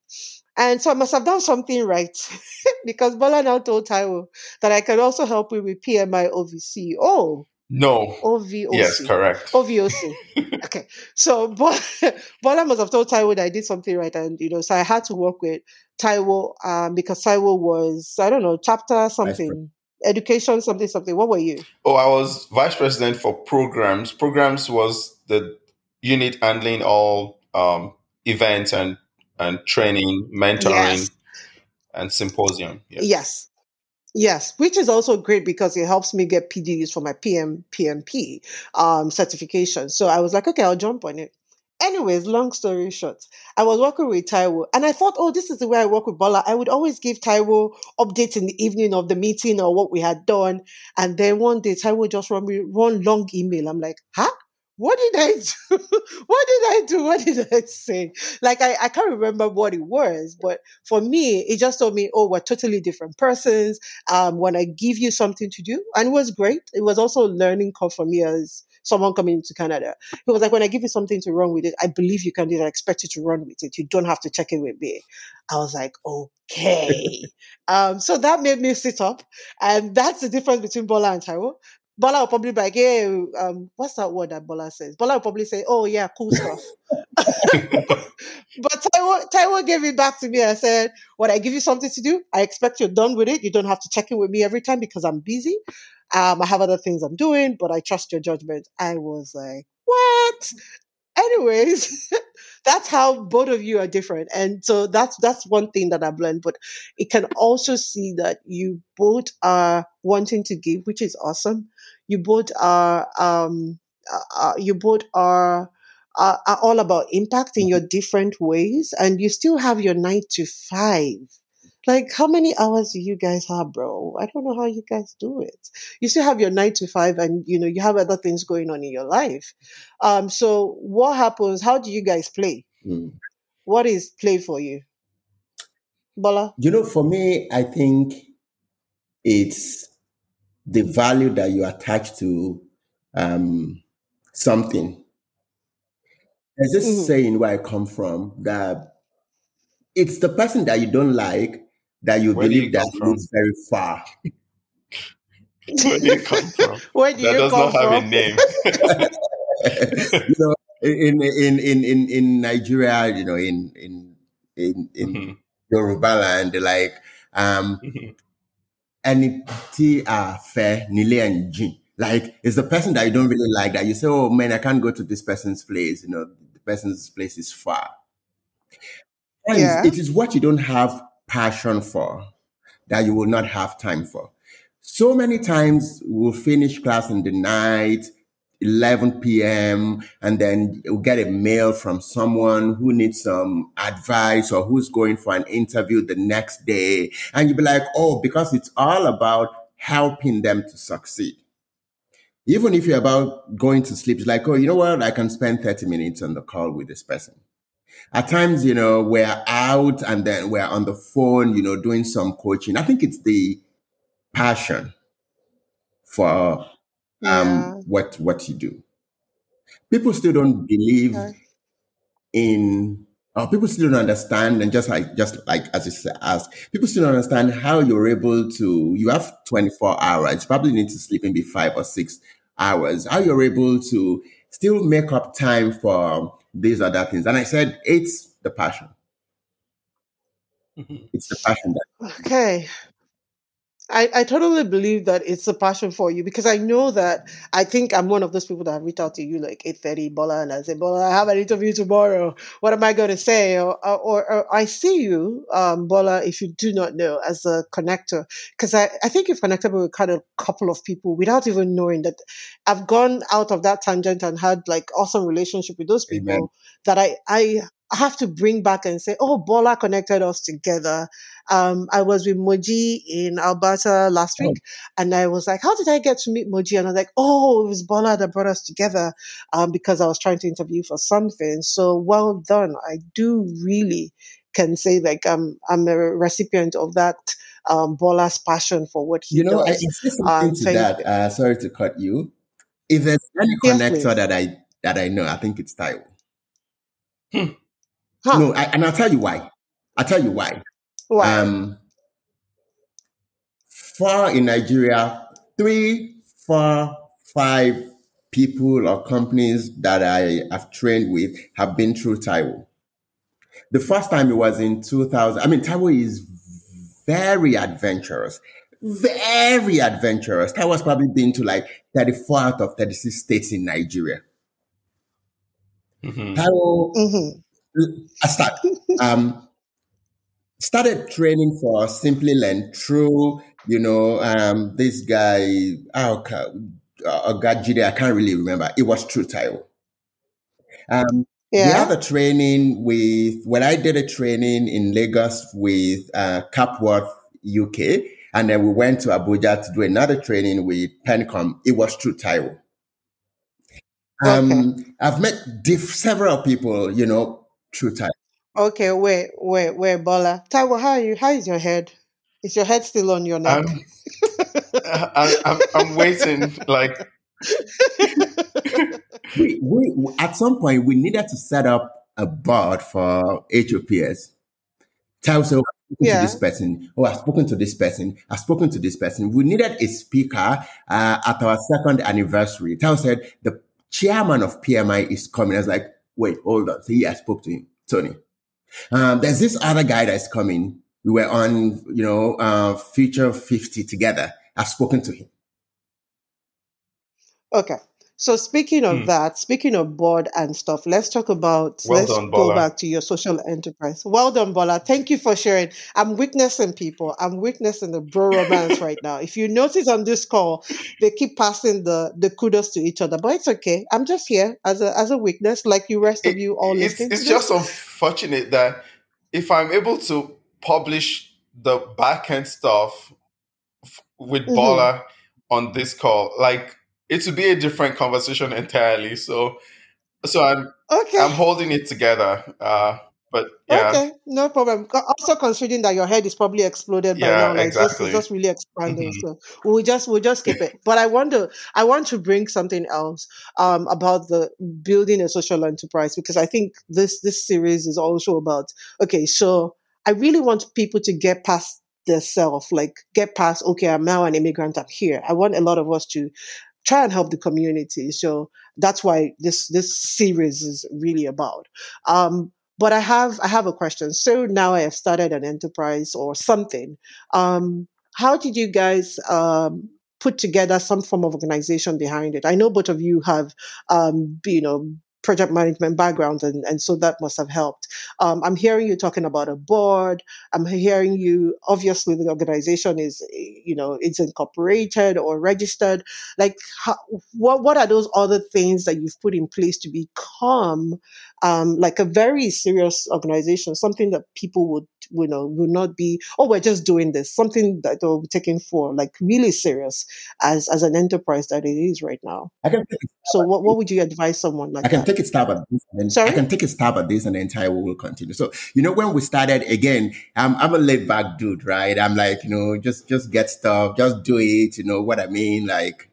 Speaker 1: And so I must have done something right because Bola now told Taiwo that I can also help you with PMI OVC. Oh,
Speaker 3: no.
Speaker 1: OVOC.
Speaker 3: Yes, correct.
Speaker 1: OVOC. okay. So Bola must have told Taiwo that I did something right. And, you know, so I had to work with Taiwo um, because Taiwo was, I don't know, chapter something, education, something, something. What were you?
Speaker 3: Oh, I was vice president for programs. Programs was the unit handling all um, events and, and training, mentoring, yes. and symposium.
Speaker 1: Yes. yes. Yes, which is also great because it helps me get PDUs for my PM PMP um, certification. So I was like, okay, I'll jump on it. Anyways, long story short, I was working with Taiwo and I thought, oh, this is the way I work with Bola. I would always give Taiwo updates in the evening of the meeting or what we had done. And then one day Taiwo just wrote me one long email. I'm like, huh? what did I do? what did I do? What did I say? Like, I, I can't remember what it was, but for me, it just told me, oh, we're totally different persons. Um, when I give you something to do, and it was great. It was also a learning curve for me as someone coming into Canada. He was like, when I give you something to run with it, I believe you can do it. I expect you to run with it. You don't have to check it with me. I was like, okay. um, so that made me sit up. And that's the difference between Bola and Taiwo. Bola will probably be like, hey, um, what's that word that Bola says? Bola will probably say, oh, yeah, cool stuff. but Taiwo, Taiwo gave it back to me. I said, when I give you something to do, I expect you're done with it. You don't have to check in with me every time because I'm busy. Um, I have other things I'm doing, but I trust your judgment. I was like, what? Anyways, that's how both of you are different. And so that's that's one thing that I've learned. But it can also see that you both are wanting to give, which is awesome. You both are um uh, uh you both are are, are all about impact in your different ways, and you still have your nine to five. Like, how many hours do you guys have, bro? I don't know how you guys do it. You still have your nine to five, and you know you have other things going on in your life. Um, so what happens? How do you guys play? Mm. What is play for you, Bola?
Speaker 2: You know, for me, I think it's the value that you attach to um, something. There's this mm-hmm. saying where I come from that it's the person that you don't like that you Where believe that lives very far.
Speaker 3: Where do you come from?
Speaker 1: Where do
Speaker 3: that
Speaker 1: you
Speaker 3: does
Speaker 1: come
Speaker 3: not have a name.
Speaker 2: you know, in in in in in Nigeria, you know, in in in in mm-hmm. Yoruba land, like um, any ti fair nile and jin. Like it's the person that you don't really like that you say, oh man, I can't go to this person's place. You know, the person's place is far. Yeah. It is what you don't have passion for that you will not have time for. So many times we'll finish class in the night, 11 p.m., and then you'll get a mail from someone who needs some advice or who's going for an interview the next day. And you'll be like, oh, because it's all about helping them to succeed. Even if you're about going to sleep, it's like, oh, you know what? I can spend 30 minutes on the call with this person. At times, you know, we're out and then we're on the phone, you know, doing some coaching. I think it's the passion for um,
Speaker 1: Yeah.
Speaker 2: what what you do. People still don't believe
Speaker 1: Okay.
Speaker 2: in or people still don't understand and just like just like as you asked people still don't understand how you're able to you have 24 hours you probably need to sleep maybe five or six hours how you're able to still make up time for these other things and i said it's the passion it's the passion that
Speaker 1: Okay. I, I totally believe that it's a passion for you because I know that I think I'm one of those people that have reached out to you like 8.30, Bola, and I say, Bola, I have an interview tomorrow. What am I going to say? Or, or, or I see you, um, Bola, if you do not know, as a connector. Because I, I think you've connected with kind of a couple of people without even knowing that I've gone out of that tangent and had like awesome relationship with those
Speaker 2: amen
Speaker 1: people that I, I have to bring back and say, oh, Bola connected us together um, I was with Moji in Alberta last
Speaker 2: oh,
Speaker 1: week, and I was like, "How did I get to meet Moji?" And I was like, "Oh, it was Bola that brought us together um, because I was trying to interview for something." So well done. I do really can say like I'm I'm a recipient of that um, Bola's passion for what he
Speaker 2: you know
Speaker 1: does.
Speaker 2: can say
Speaker 1: Um,
Speaker 2: to that uh sorry to cut you if there's any
Speaker 1: yes,
Speaker 2: connector
Speaker 1: please.
Speaker 2: that i that i know i think it's taiwo
Speaker 3: Hmm.
Speaker 1: Huh?
Speaker 2: no I, and i'll tell you why i'll tell you why
Speaker 1: Why?
Speaker 2: um four in Nigeria, three, four, five people or companies that I have trained with have been through Taiwo. The first time it was in 2000. I mean, Taiwo is very adventurous, very adventurous. Taiwo's probably been to like 34 out of 36 states in Nigeria.
Speaker 3: Mhm.
Speaker 2: Taiwo,
Speaker 1: hmm
Speaker 2: I start, um, started training for Simplilearn through, you know, um, this guy, oh, uh, Gajide, I can't really remember. It was True Taiwo. Um, we
Speaker 1: Yeah.
Speaker 2: had a training with, when I did a training in Lagos with uh, Capworth UK, and then we went to Abuja to do another training with Pencom. It was Taiwo.
Speaker 1: Okay.
Speaker 2: Um, I've met diff- several people, you know, through Taiwo.
Speaker 1: Okay. Wait. Wait. Wait. Bola. Taiwo, how are you? How is your head? Is your head still on your neck?
Speaker 3: I'm, I, I'm, I'm waiting. Like,
Speaker 2: we, we at some point we needed to set up a board for HOPS. Tell so I've spoken to this person. Oh, I've spoken to this person. I've spoken to this person. We needed a speaker uh, at our second anniversary. Tao said the chairman of PMI is coming. I was like, wait, hold on. So yeah, I spoke to him, Tony. Um, there's this other guy that's coming. We were on, you know, uh, Future 50 together. I've spoken to him.
Speaker 1: Okay. So speaking of
Speaker 3: hmm.
Speaker 1: that, speaking of board and stuff, let's talk about
Speaker 3: Well
Speaker 1: let's
Speaker 3: done,
Speaker 1: go back to your social enterprise. Well done, Bola. Thank you for sharing. I'm witnessing people. I'm witnessing the bro romance right now. If you notice on this call, they keep passing the the kudos to each other, but it's okay. I'm just here as a as a witness, like you rest of you all
Speaker 3: it's
Speaker 1: listening
Speaker 3: it's just unfortunate that if I'm able to publish the back end stuff with
Speaker 1: hmm
Speaker 3: Bola on this call, like it would be a different conversation entirely. So so I'm
Speaker 1: okay.
Speaker 3: I'm holding it together. Uh, but yeah,
Speaker 1: Okay, no problem. Also considering that your head is probably exploded by
Speaker 3: yeah,
Speaker 1: now, like it's just it's just really expanding.
Speaker 3: hmm
Speaker 1: So we'll just we'll just keep it. But I want to I want to bring something else um about the building a social enterprise because I think this this series is also about okay, so I really want people to get past themselves, like get past, okay, I'm now an immigrant, I'm here. I want a lot of us to try and help the community. So that's why this this series is really about. Um, but I have I have a question. So now I have started an enterprise or something. Um, how did you guys um, put together some form of organization behind it? I know both of you have um, you know project management background and, and so that must have helped. Um, i'm hearing you talking about a board. I'm hearing you obviously the organization is you know it's incorporated or registered. Like how, what what are those other things that you've put in place to become um, like a very serious organization, something that people would, you know, would not be, oh, we're just doing this, something that they'll be taking for like really serious as as an enterprise that it is right now.
Speaker 2: I can
Speaker 1: so what, what would you advise someone like
Speaker 2: I can
Speaker 1: that?
Speaker 2: take a stab at this and then Sorry? I can take a stab at this and the entire world will continue. So, you know, when we started again, I'm I'm a laid back dude, right? I'm like, you know, just just get stuff, just do it, you know what I mean? Like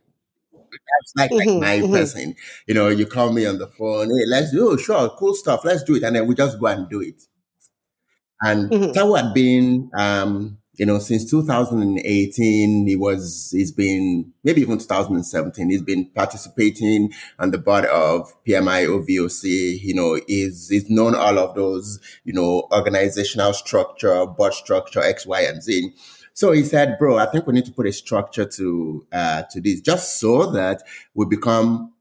Speaker 2: that's like, mm-hmm, like my mm-hmm. person. You know, you call me on the phone, hey, let's do oh, sure, cool stuff, let's do it. And then we just go and do it. And mm-hmm. Tao had been um, you know, since 2018, he was, he's been, maybe even 2017, he's been participating on the board of PMI OVOC. You know, he's, he's known all of those, you know, organizational structure, board structure, X, Y, and Z. So he said, bro, I think we need to put a structure to, uh, to this just so that we become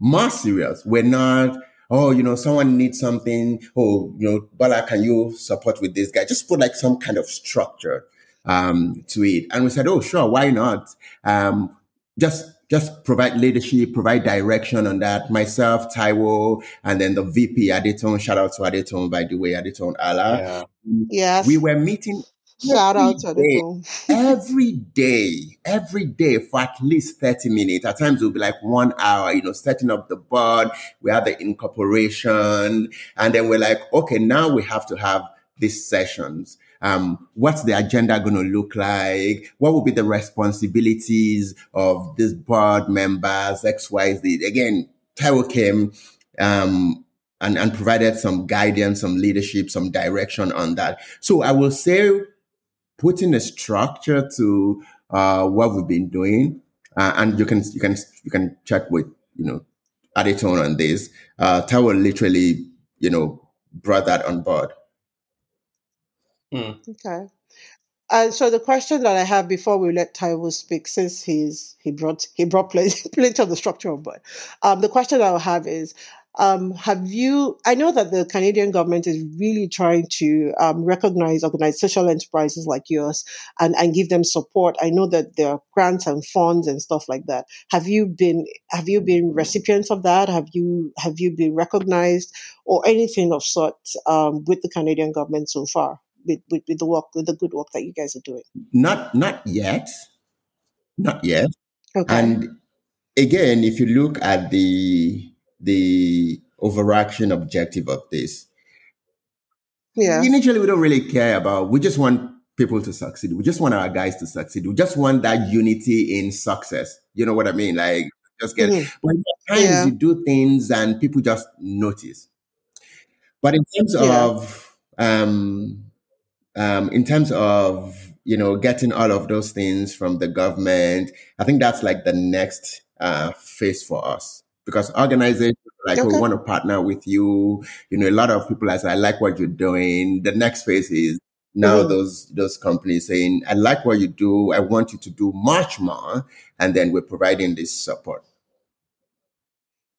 Speaker 2: more serious. We're not, oh, you know, someone needs something. Oh, you know, Bala, can you support with this guy? Just put like some kind of structure um, to it. And we said, oh, sure, why not? Um, just just provide leadership, provide direction on that. Myself, Taiwo, and then the VP, Adeton. Shout out to Adeton, by the way, Adeton Allah.
Speaker 1: Yeah. Yes.
Speaker 2: We were meeting
Speaker 1: Shout out to Adeton.
Speaker 2: every day, every day for at least 30 minutes. At times it will be like one hour, you know, setting up the board. We have the incorporation. And then we're like, okay, now we have to have these sessions um, what's the agenda going to look like? What will be the responsibilities of these board members, X, Y, Z? Again, Taiwo came um, and, and provided some guidance, some leadership, some direction on that. So I will say putting a structure to uh, what we've been doing, uh, and you can you can you can check with you know Adeton on this. Uh, Taiwo literally you know brought that on board.
Speaker 3: Mm.
Speaker 1: Okay. Uh, so the question that I have before we let Taiwo speak, since he's he brought he brought plenty, plenty of the structure on board, um, the question I will have is, um, have you? I know that the Canadian government is really trying to um, recognize organized social enterprises like yours and and give them support. I know that there are grants and funds and stuff like that. Have you been have you been recipients of that? Have you have you been recognized or anything of sort um, with the Canadian government so far? with, with, with the work, with the good work that you guys are doing?
Speaker 2: Not not yet, not yet.
Speaker 1: Okay.
Speaker 2: And again, if you look at the the overarching objective of this,
Speaker 1: yeah,
Speaker 2: initially we don't really care about. We just want people to succeed. We just want our guys to succeed. We just want that unity in success. You know what I mean? Like just get. Mm-hmm. But times yeah. you do things and people just notice. But in terms yeah. of um, um, in terms of you know getting all of those things from the government, I think that's like the next uh, phase for us because organizations like okay. we want to partner with you. You know, a lot of people as I like what you're doing. The next phase is now mm-hmm. those those companies saying, I like what you do. I want you to do much more, and then we're providing this support.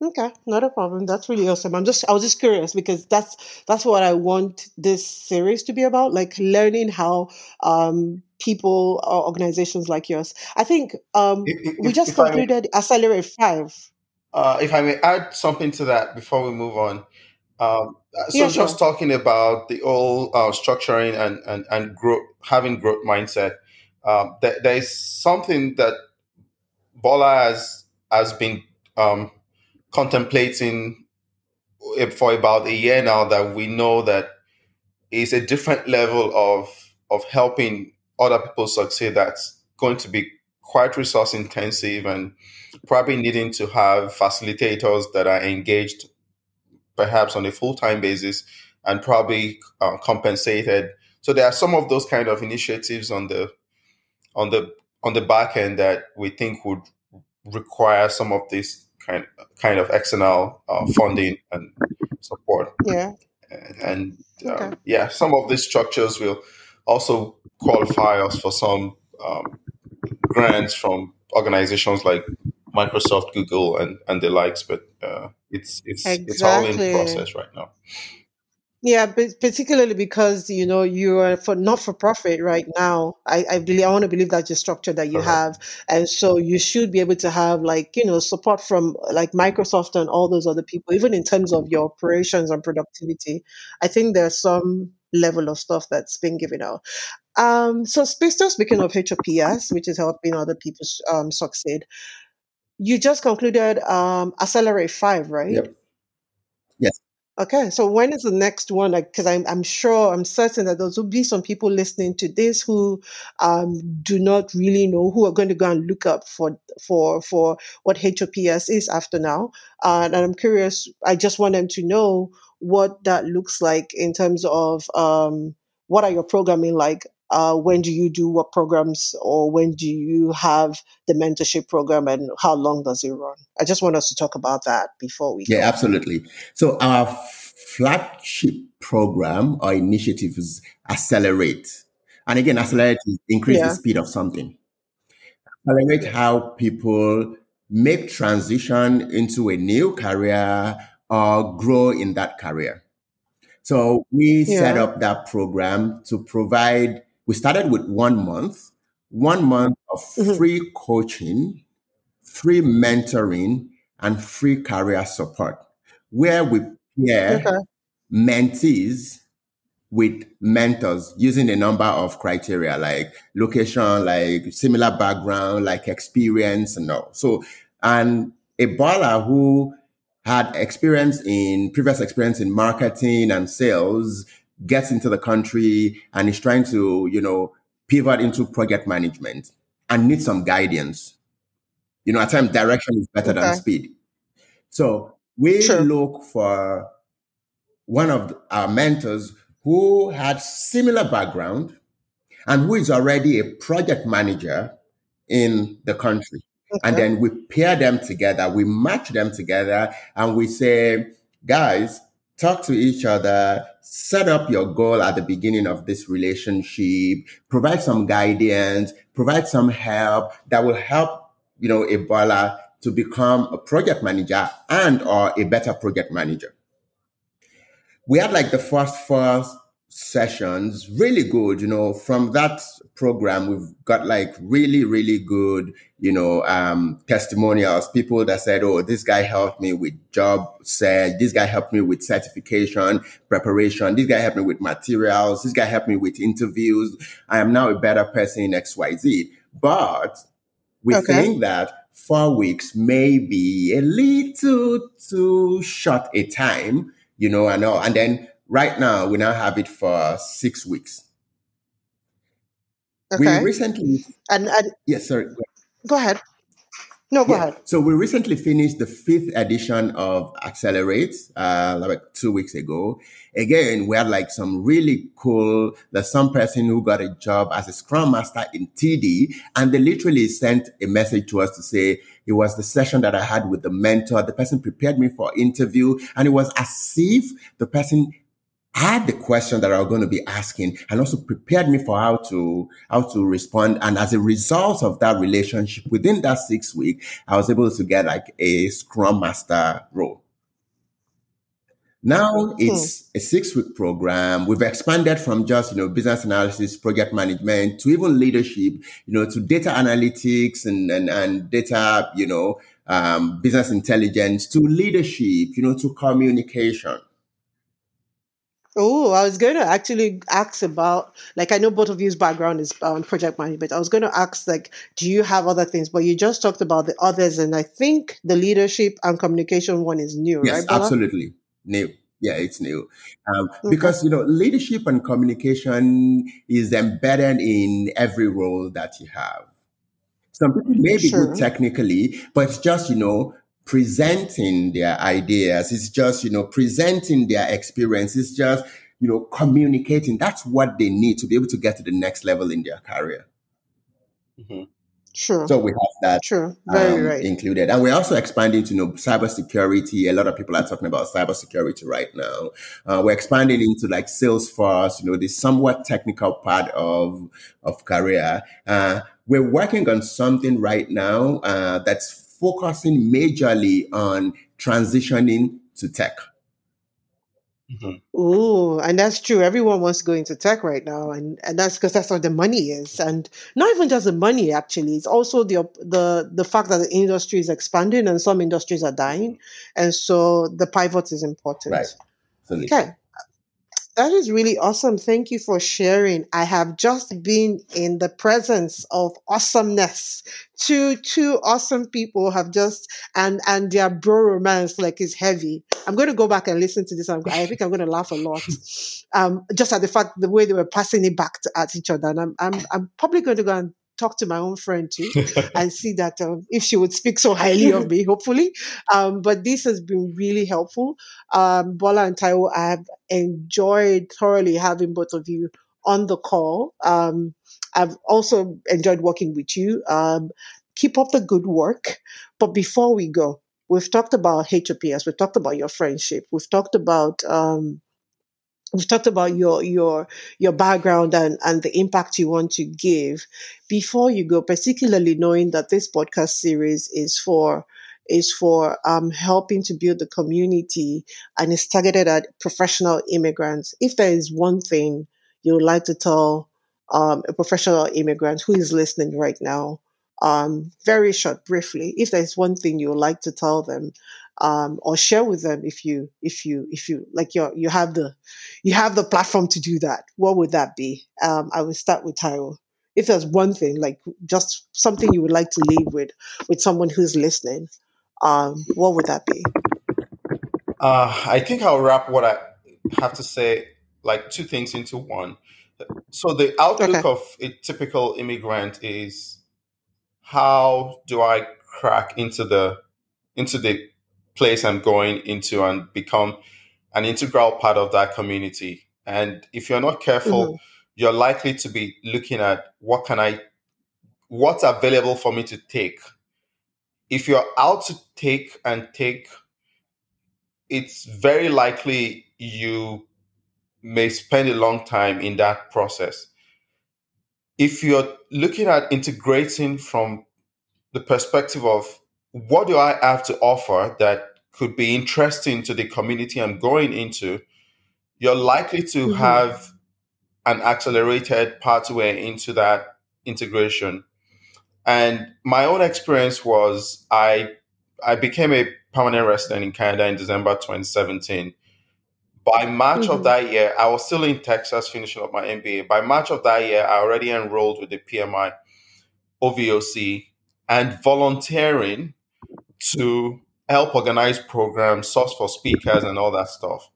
Speaker 1: Okay, not a problem. That's really awesome. I'm just I was just curious because that's that's what I want this series to be about, like learning how um people or organizations like yours. I think um if, we just concluded may, Accelerate 5.
Speaker 3: Uh, if I may add something to that before we move on. Um, so yeah, just sure. talking about the whole uh, structuring and and and growth, having growth mindset. Um, there, there is something that Bola has has been um, contemplating for about a year now that we know that is a different level of of helping other people succeed that's going to be quite resource intensive and probably needing to have facilitators that are engaged perhaps on a full-time basis and probably uh, compensated so there are some of those kind of initiatives on the on the on the back end that we think would require some of this kind kind of external uh, funding and support.
Speaker 1: Yeah.
Speaker 3: And, um, okay. yeah, some of these structures will also qualify us for some um, grants from organizations like Microsoft, Google, and and the likes. But uh, it's it's exactly. it's all in process right now.
Speaker 1: Yeah, but particularly because you know you are for not for profit right now. I, I believe I want to believe that's the structure that you
Speaker 3: Correct.
Speaker 1: have, and so you should be able to have like you know support from like Microsoft and all those other people, even in terms of your operations and productivity. I think there's some level of stuff that's been given out. Um, so still speaking of HOPS, which is helping other people um, succeed, you just concluded um, Accelerate Five, right?
Speaker 2: Yep. Yes.
Speaker 1: Okay, so when is the next one? Like, because I'm I'm sure I'm certain that there will be some people listening to this who um, do not really know who are going to go and look up for for for what HOPS is after now, uh, and I'm curious. I just want them to know what that looks like in terms of um, what are your programming like. Uh, when do you do what programs, or when do you have the mentorship program, and how long does it run? I just want us to talk about that before we
Speaker 2: Yeah,
Speaker 1: go.
Speaker 2: absolutely. So our flagship program or initiative is Accelerate. And again, Accelerate is increase the speed of something. Accelerate how people make transition into a new career or grow in that career. So we set up that program to provide, we started with one month, one month of
Speaker 1: Mhm.
Speaker 2: free coaching, free mentoring, and free career support, where we pair
Speaker 1: Okay.
Speaker 2: mentees with mentors using a number of criteria like location, like similar background, like experience and all. So, and a baller who had experience in previous experience in marketing and sales gets into the country and is trying to, you know, pivot into project management and needs some guidance. You know, at times direction is better than speed. So we
Speaker 1: Sure.
Speaker 2: look for one of our mentors who had similar background and who is already a project manager in the country. And then we pair them together, we match them together, and we say, guys, talk to each other, set up your goal at the beginning of this relationship, provide some guidance, provide some help that will help, you know, a baller to become a project manager and or a better project manager. We had like the first four sessions. Really good you know from that program we've got like really really good you know um testimonials. People that said oh this guy helped me with job search. This guy helped me with certification preparation. This guy helped me with materials. This guy helped me with interviews. I am now a better person in xyz but we
Speaker 1: Okay.
Speaker 2: think that four weeks may be a little too short a time, you know, and all. And then right now we now have it for six weeks. We recently,
Speaker 1: And, and
Speaker 2: yes, sorry.
Speaker 1: go ahead. No, go
Speaker 2: Yeah.
Speaker 1: ahead.
Speaker 2: So we recently finished the fifth edition of Accelerate, uh, like two weeks ago. Again, we had like some really cool, there's some person who got a job as a scrum master in TD and they literally sent a message to us to say it was the session that I had with the mentor. The person prepared me for interview and it was as if the person had the question that I was going to be asking and also prepared me for how to how to respond. And as a result of that relationship, within that six week, I was able to get like a Scrum Master role. Now it's a six week program. We've expanded from just, you know, business analysis, project management to even leadership, you know, to data analytics and, and, and data, you know, um, business intelligence to leadership, you know, to communication.
Speaker 1: Oh, I was going to actually ask about, like, I know both of you's background is um, project management. I was going to ask, like, do you have other things? But you just talked about the others, and I think the leadership and communication one is new,
Speaker 2: Yes,
Speaker 1: right,
Speaker 2: absolutely. New. Yeah, it's new. Um,
Speaker 1: Okay.
Speaker 2: because, you know, leadership and communication is embedded in every role that you have. Some people may be
Speaker 1: Sure.
Speaker 2: good technically, but it's just, you know, presenting their ideas. It's just, you know, presenting their experience. It's just, you know, communicating. That's what they need to be able to get to the next level in their career.
Speaker 3: Mhm.
Speaker 1: Sure.
Speaker 2: So we have that
Speaker 1: Sure. Very
Speaker 2: um,
Speaker 1: right.
Speaker 2: included. And we're also expanding to you know cybersecurity. A lot of people are talking about cybersecurity right now. Uh, we're expanding into like Salesforce, you know, the somewhat technical part of of career. Uh, we're working on something right now uh, that's focusing majorly on transitioning to tech.
Speaker 1: Mm-hmm. Oh, and that's true. Everyone wants to go into tech right now, and, and that's because that's where the money is, and not even just the money. Actually, it's also the the the fact that the industry is expanding and some industries are dying, and so the pivot is important.
Speaker 2: Right.
Speaker 1: Okay. That is really awesome. Thank you for sharing. I have just been in the presence of awesomeness. Two two awesome people have just and and their bro romance like is heavy. I'm going to go back and listen to this. I'm, I think I'm going to laugh a lot. Um, just at the fact the way they were passing it back to, at each other, and I'm I'm I'm probably going to go and talk to my own friend too and see that um, if she would speak so highly of me, hopefully. Um, but this has been really helpful. Um, Bola and Taiwo, I have enjoyed thoroughly having both of you on the call. Um, I've also enjoyed working with you. Um, keep up the good work. But before we go, we've talked about HOPS, we've talked about your friendship, we've talked about um, we've talked about your your your background and and the impact you want to give. Before you go particularly knowing that this podcast series is for is for um, helping to build the community and is targeted at professional immigrants if there is one thing you would like to tell um, a professional immigrant who is listening right now um, very short briefly if there's one thing you would like to tell them um, or share with them if you if you if you like you you have the you have the platform to do that. What would that be? Um, i would start with Taiwo. If there's one thing like just something you would like to leave with with someone who's listening um, what would that be?
Speaker 3: Uh, i think i'll wrap what i have to say like two things into one. So the outlook okay. of a typical immigrant is how do i crack into the into the place I'm going into and become an integral part of that community. And if you're not careful, mm-hmm. you're likely to be looking at what can I, what's available for me to take. If you're out to take and take, it's very likely you may spend a long time in that process. If you're looking at integrating from the perspective of what do I have to offer that could be interesting to the community I'm going into, you're likely to mm-hmm. have an accelerated pathway into that integration. And my own experience was I I became a permanent resident in Canada in December 2017. By March mm-hmm. of that year, I was still in Texas finishing up my MBA. By March of that year, I already enrolled with the PMI OVOC and volunteering to help organize programs, source for speakers, and all that stuff.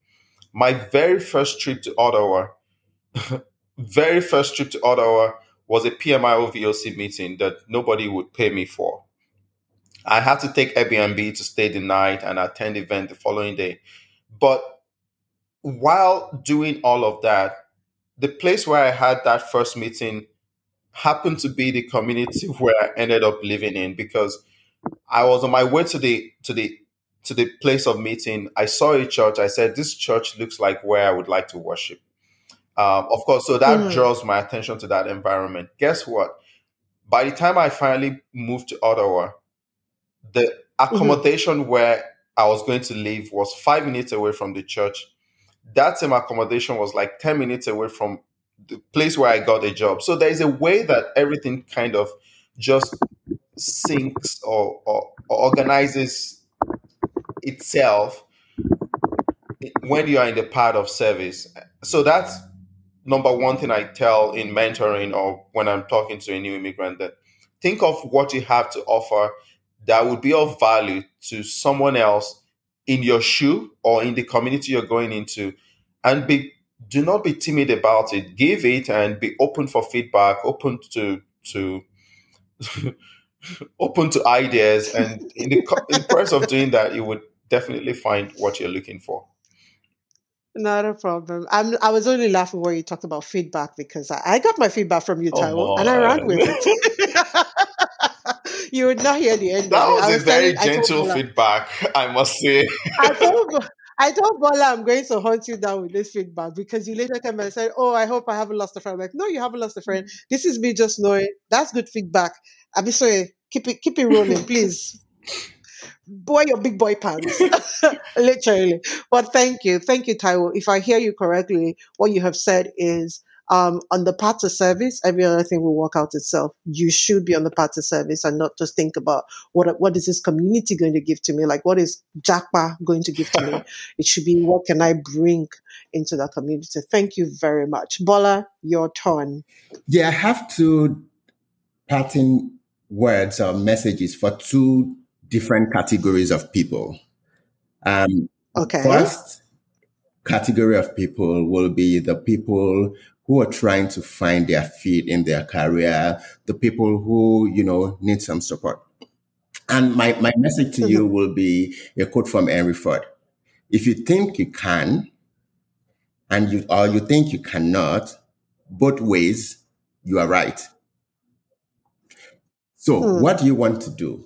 Speaker 3: My very first trip to Ottawa, very first trip to Ottawa was a PMI OVOC meeting that nobody would pay me for. I had to take Airbnb to stay the night and attend the event the following day. But while doing all of that, the place where I had that first meeting happened to be the community where I ended up living in because I was on my way to the to the to the place of meeting. I saw a church. I said, "This church looks like where I would like to worship." Um, of course, so that mm. draws my attention to that environment. Guess what? By the time I finally moved to Ottawa, the mm-hmm. accommodation mm-hmm. where I was going to live was five minutes away from the church. That same accommodation was like 10 minutes away from the place where I got a job. So there is a way that everything kind of just syncs or, or, or organizes itself when you are in the part of service. So that's number one thing I tell in mentoring or when I'm talking to a new immigrant that think of what you have to offer that would be of value to someone else in your shoe or in the community you're going into and be do not be timid about it give it and be open for feedback open to to open to ideas, and in the, in the process of doing that, you would definitely find what you're looking for.
Speaker 1: Not a problem. I'm, I was only laughing when you talked about feedback because I, I got my feedback from you, oh, Taiwo, and I ran with it. you would not hear the end.
Speaker 3: That was, was, a very telling, gentle feedback, I must say.
Speaker 1: I told, I told Bola I'm going to hunt you down with this feedback because you later came and said, "Oh, I hope I haven't lost a friend." I'm like, no, you haven't lost a friend. Mm. This is me just knowing that's good feedback. I'm Abisoye, keep it keep it rolling, please. wear your big boy pants, literally. But thank you, thank you, Taiwo. If I hear you correctly, what you have said is um, on the path of service, every other thing will work out itself. You should be on the path of service and not just think about what what is this community going to give to me? Like what is JAKPA going to give to me? It should be what can I bring into the community. Thank you very much. Bola, your turn.
Speaker 2: Yeah, I have two parting words or messages for two different categories of people. Um,
Speaker 1: okay.
Speaker 2: First category of people will be the people who are trying to find their feet in their career, the people who, you know, need some support. And my, my message to mm-hmm. you will be a quote from Henry Ford. If you think you can, and you, or you think you cannot, both ways, you are right. So mm. what do you want to do?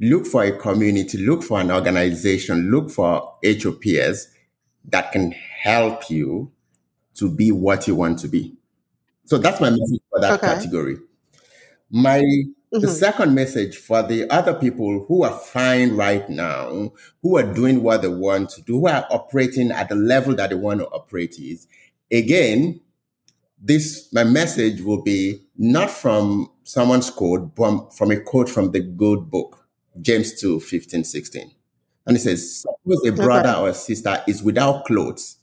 Speaker 2: Look for a community, look for an organization, look for HOPs that can help you to be what you want to be. So that's my message for that okay. category. My mm-hmm. the second message for the other people who are fine right now, who are doing what they want to do, who are operating at the level that they want to operate is again, this my message will be not from someone's code, but from a quote from the good book, James 2, 15, 16. And it says, suppose a brother or a sister is without clothes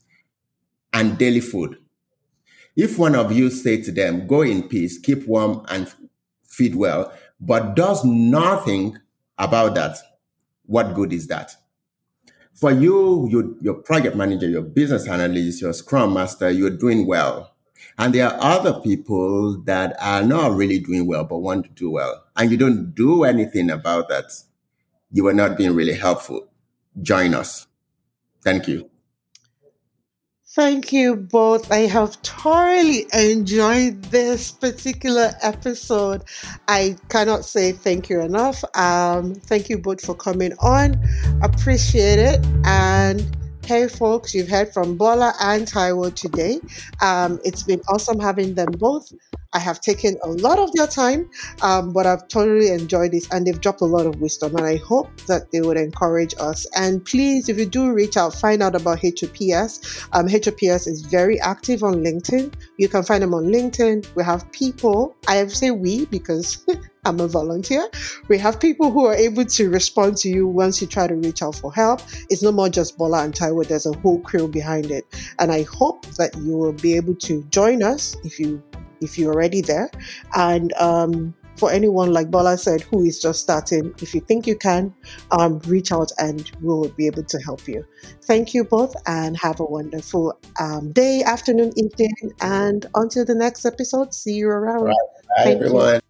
Speaker 2: and daily food. If one of you say to them, Go in peace, keep warm and feed well, but does nothing about that, what good is that? For you, you your project manager, your business analyst, your scrum master, you're doing well. And there are other people that are not really doing well, but want to do well. And you don't do anything about that. You are not being really helpful. Join us. Thank you.
Speaker 1: Thank you both. I have thoroughly enjoyed this particular episode. I cannot say thank you enough. Um, thank you both for coming on. Appreciate it. And Hey, folks, you've heard from Bola and Taiwo today. Um, it's been awesome having them both. I have taken a lot of their time, um, but I've totally enjoyed this and they've dropped a lot of wisdom. And I hope that they would encourage us. And please, if you do reach out, find out about HOPS. Um, HOPS is very active on LinkedIn. You can find them on LinkedIn. We have people, I say we because I'm a volunteer. We have people who are able to respond to you once you try to reach out for help. It's no more just Bola and Taiwo, there's a whole crew behind it. And I hope that you will be able to join us if you if you're already there. And um, for anyone like Bola said who is just starting, if you think you can, um, reach out and we'll be able to help you. Thank you both and have a wonderful um, day, afternoon, evening, and until the next episode, see you around.
Speaker 2: Bye, everyone. You.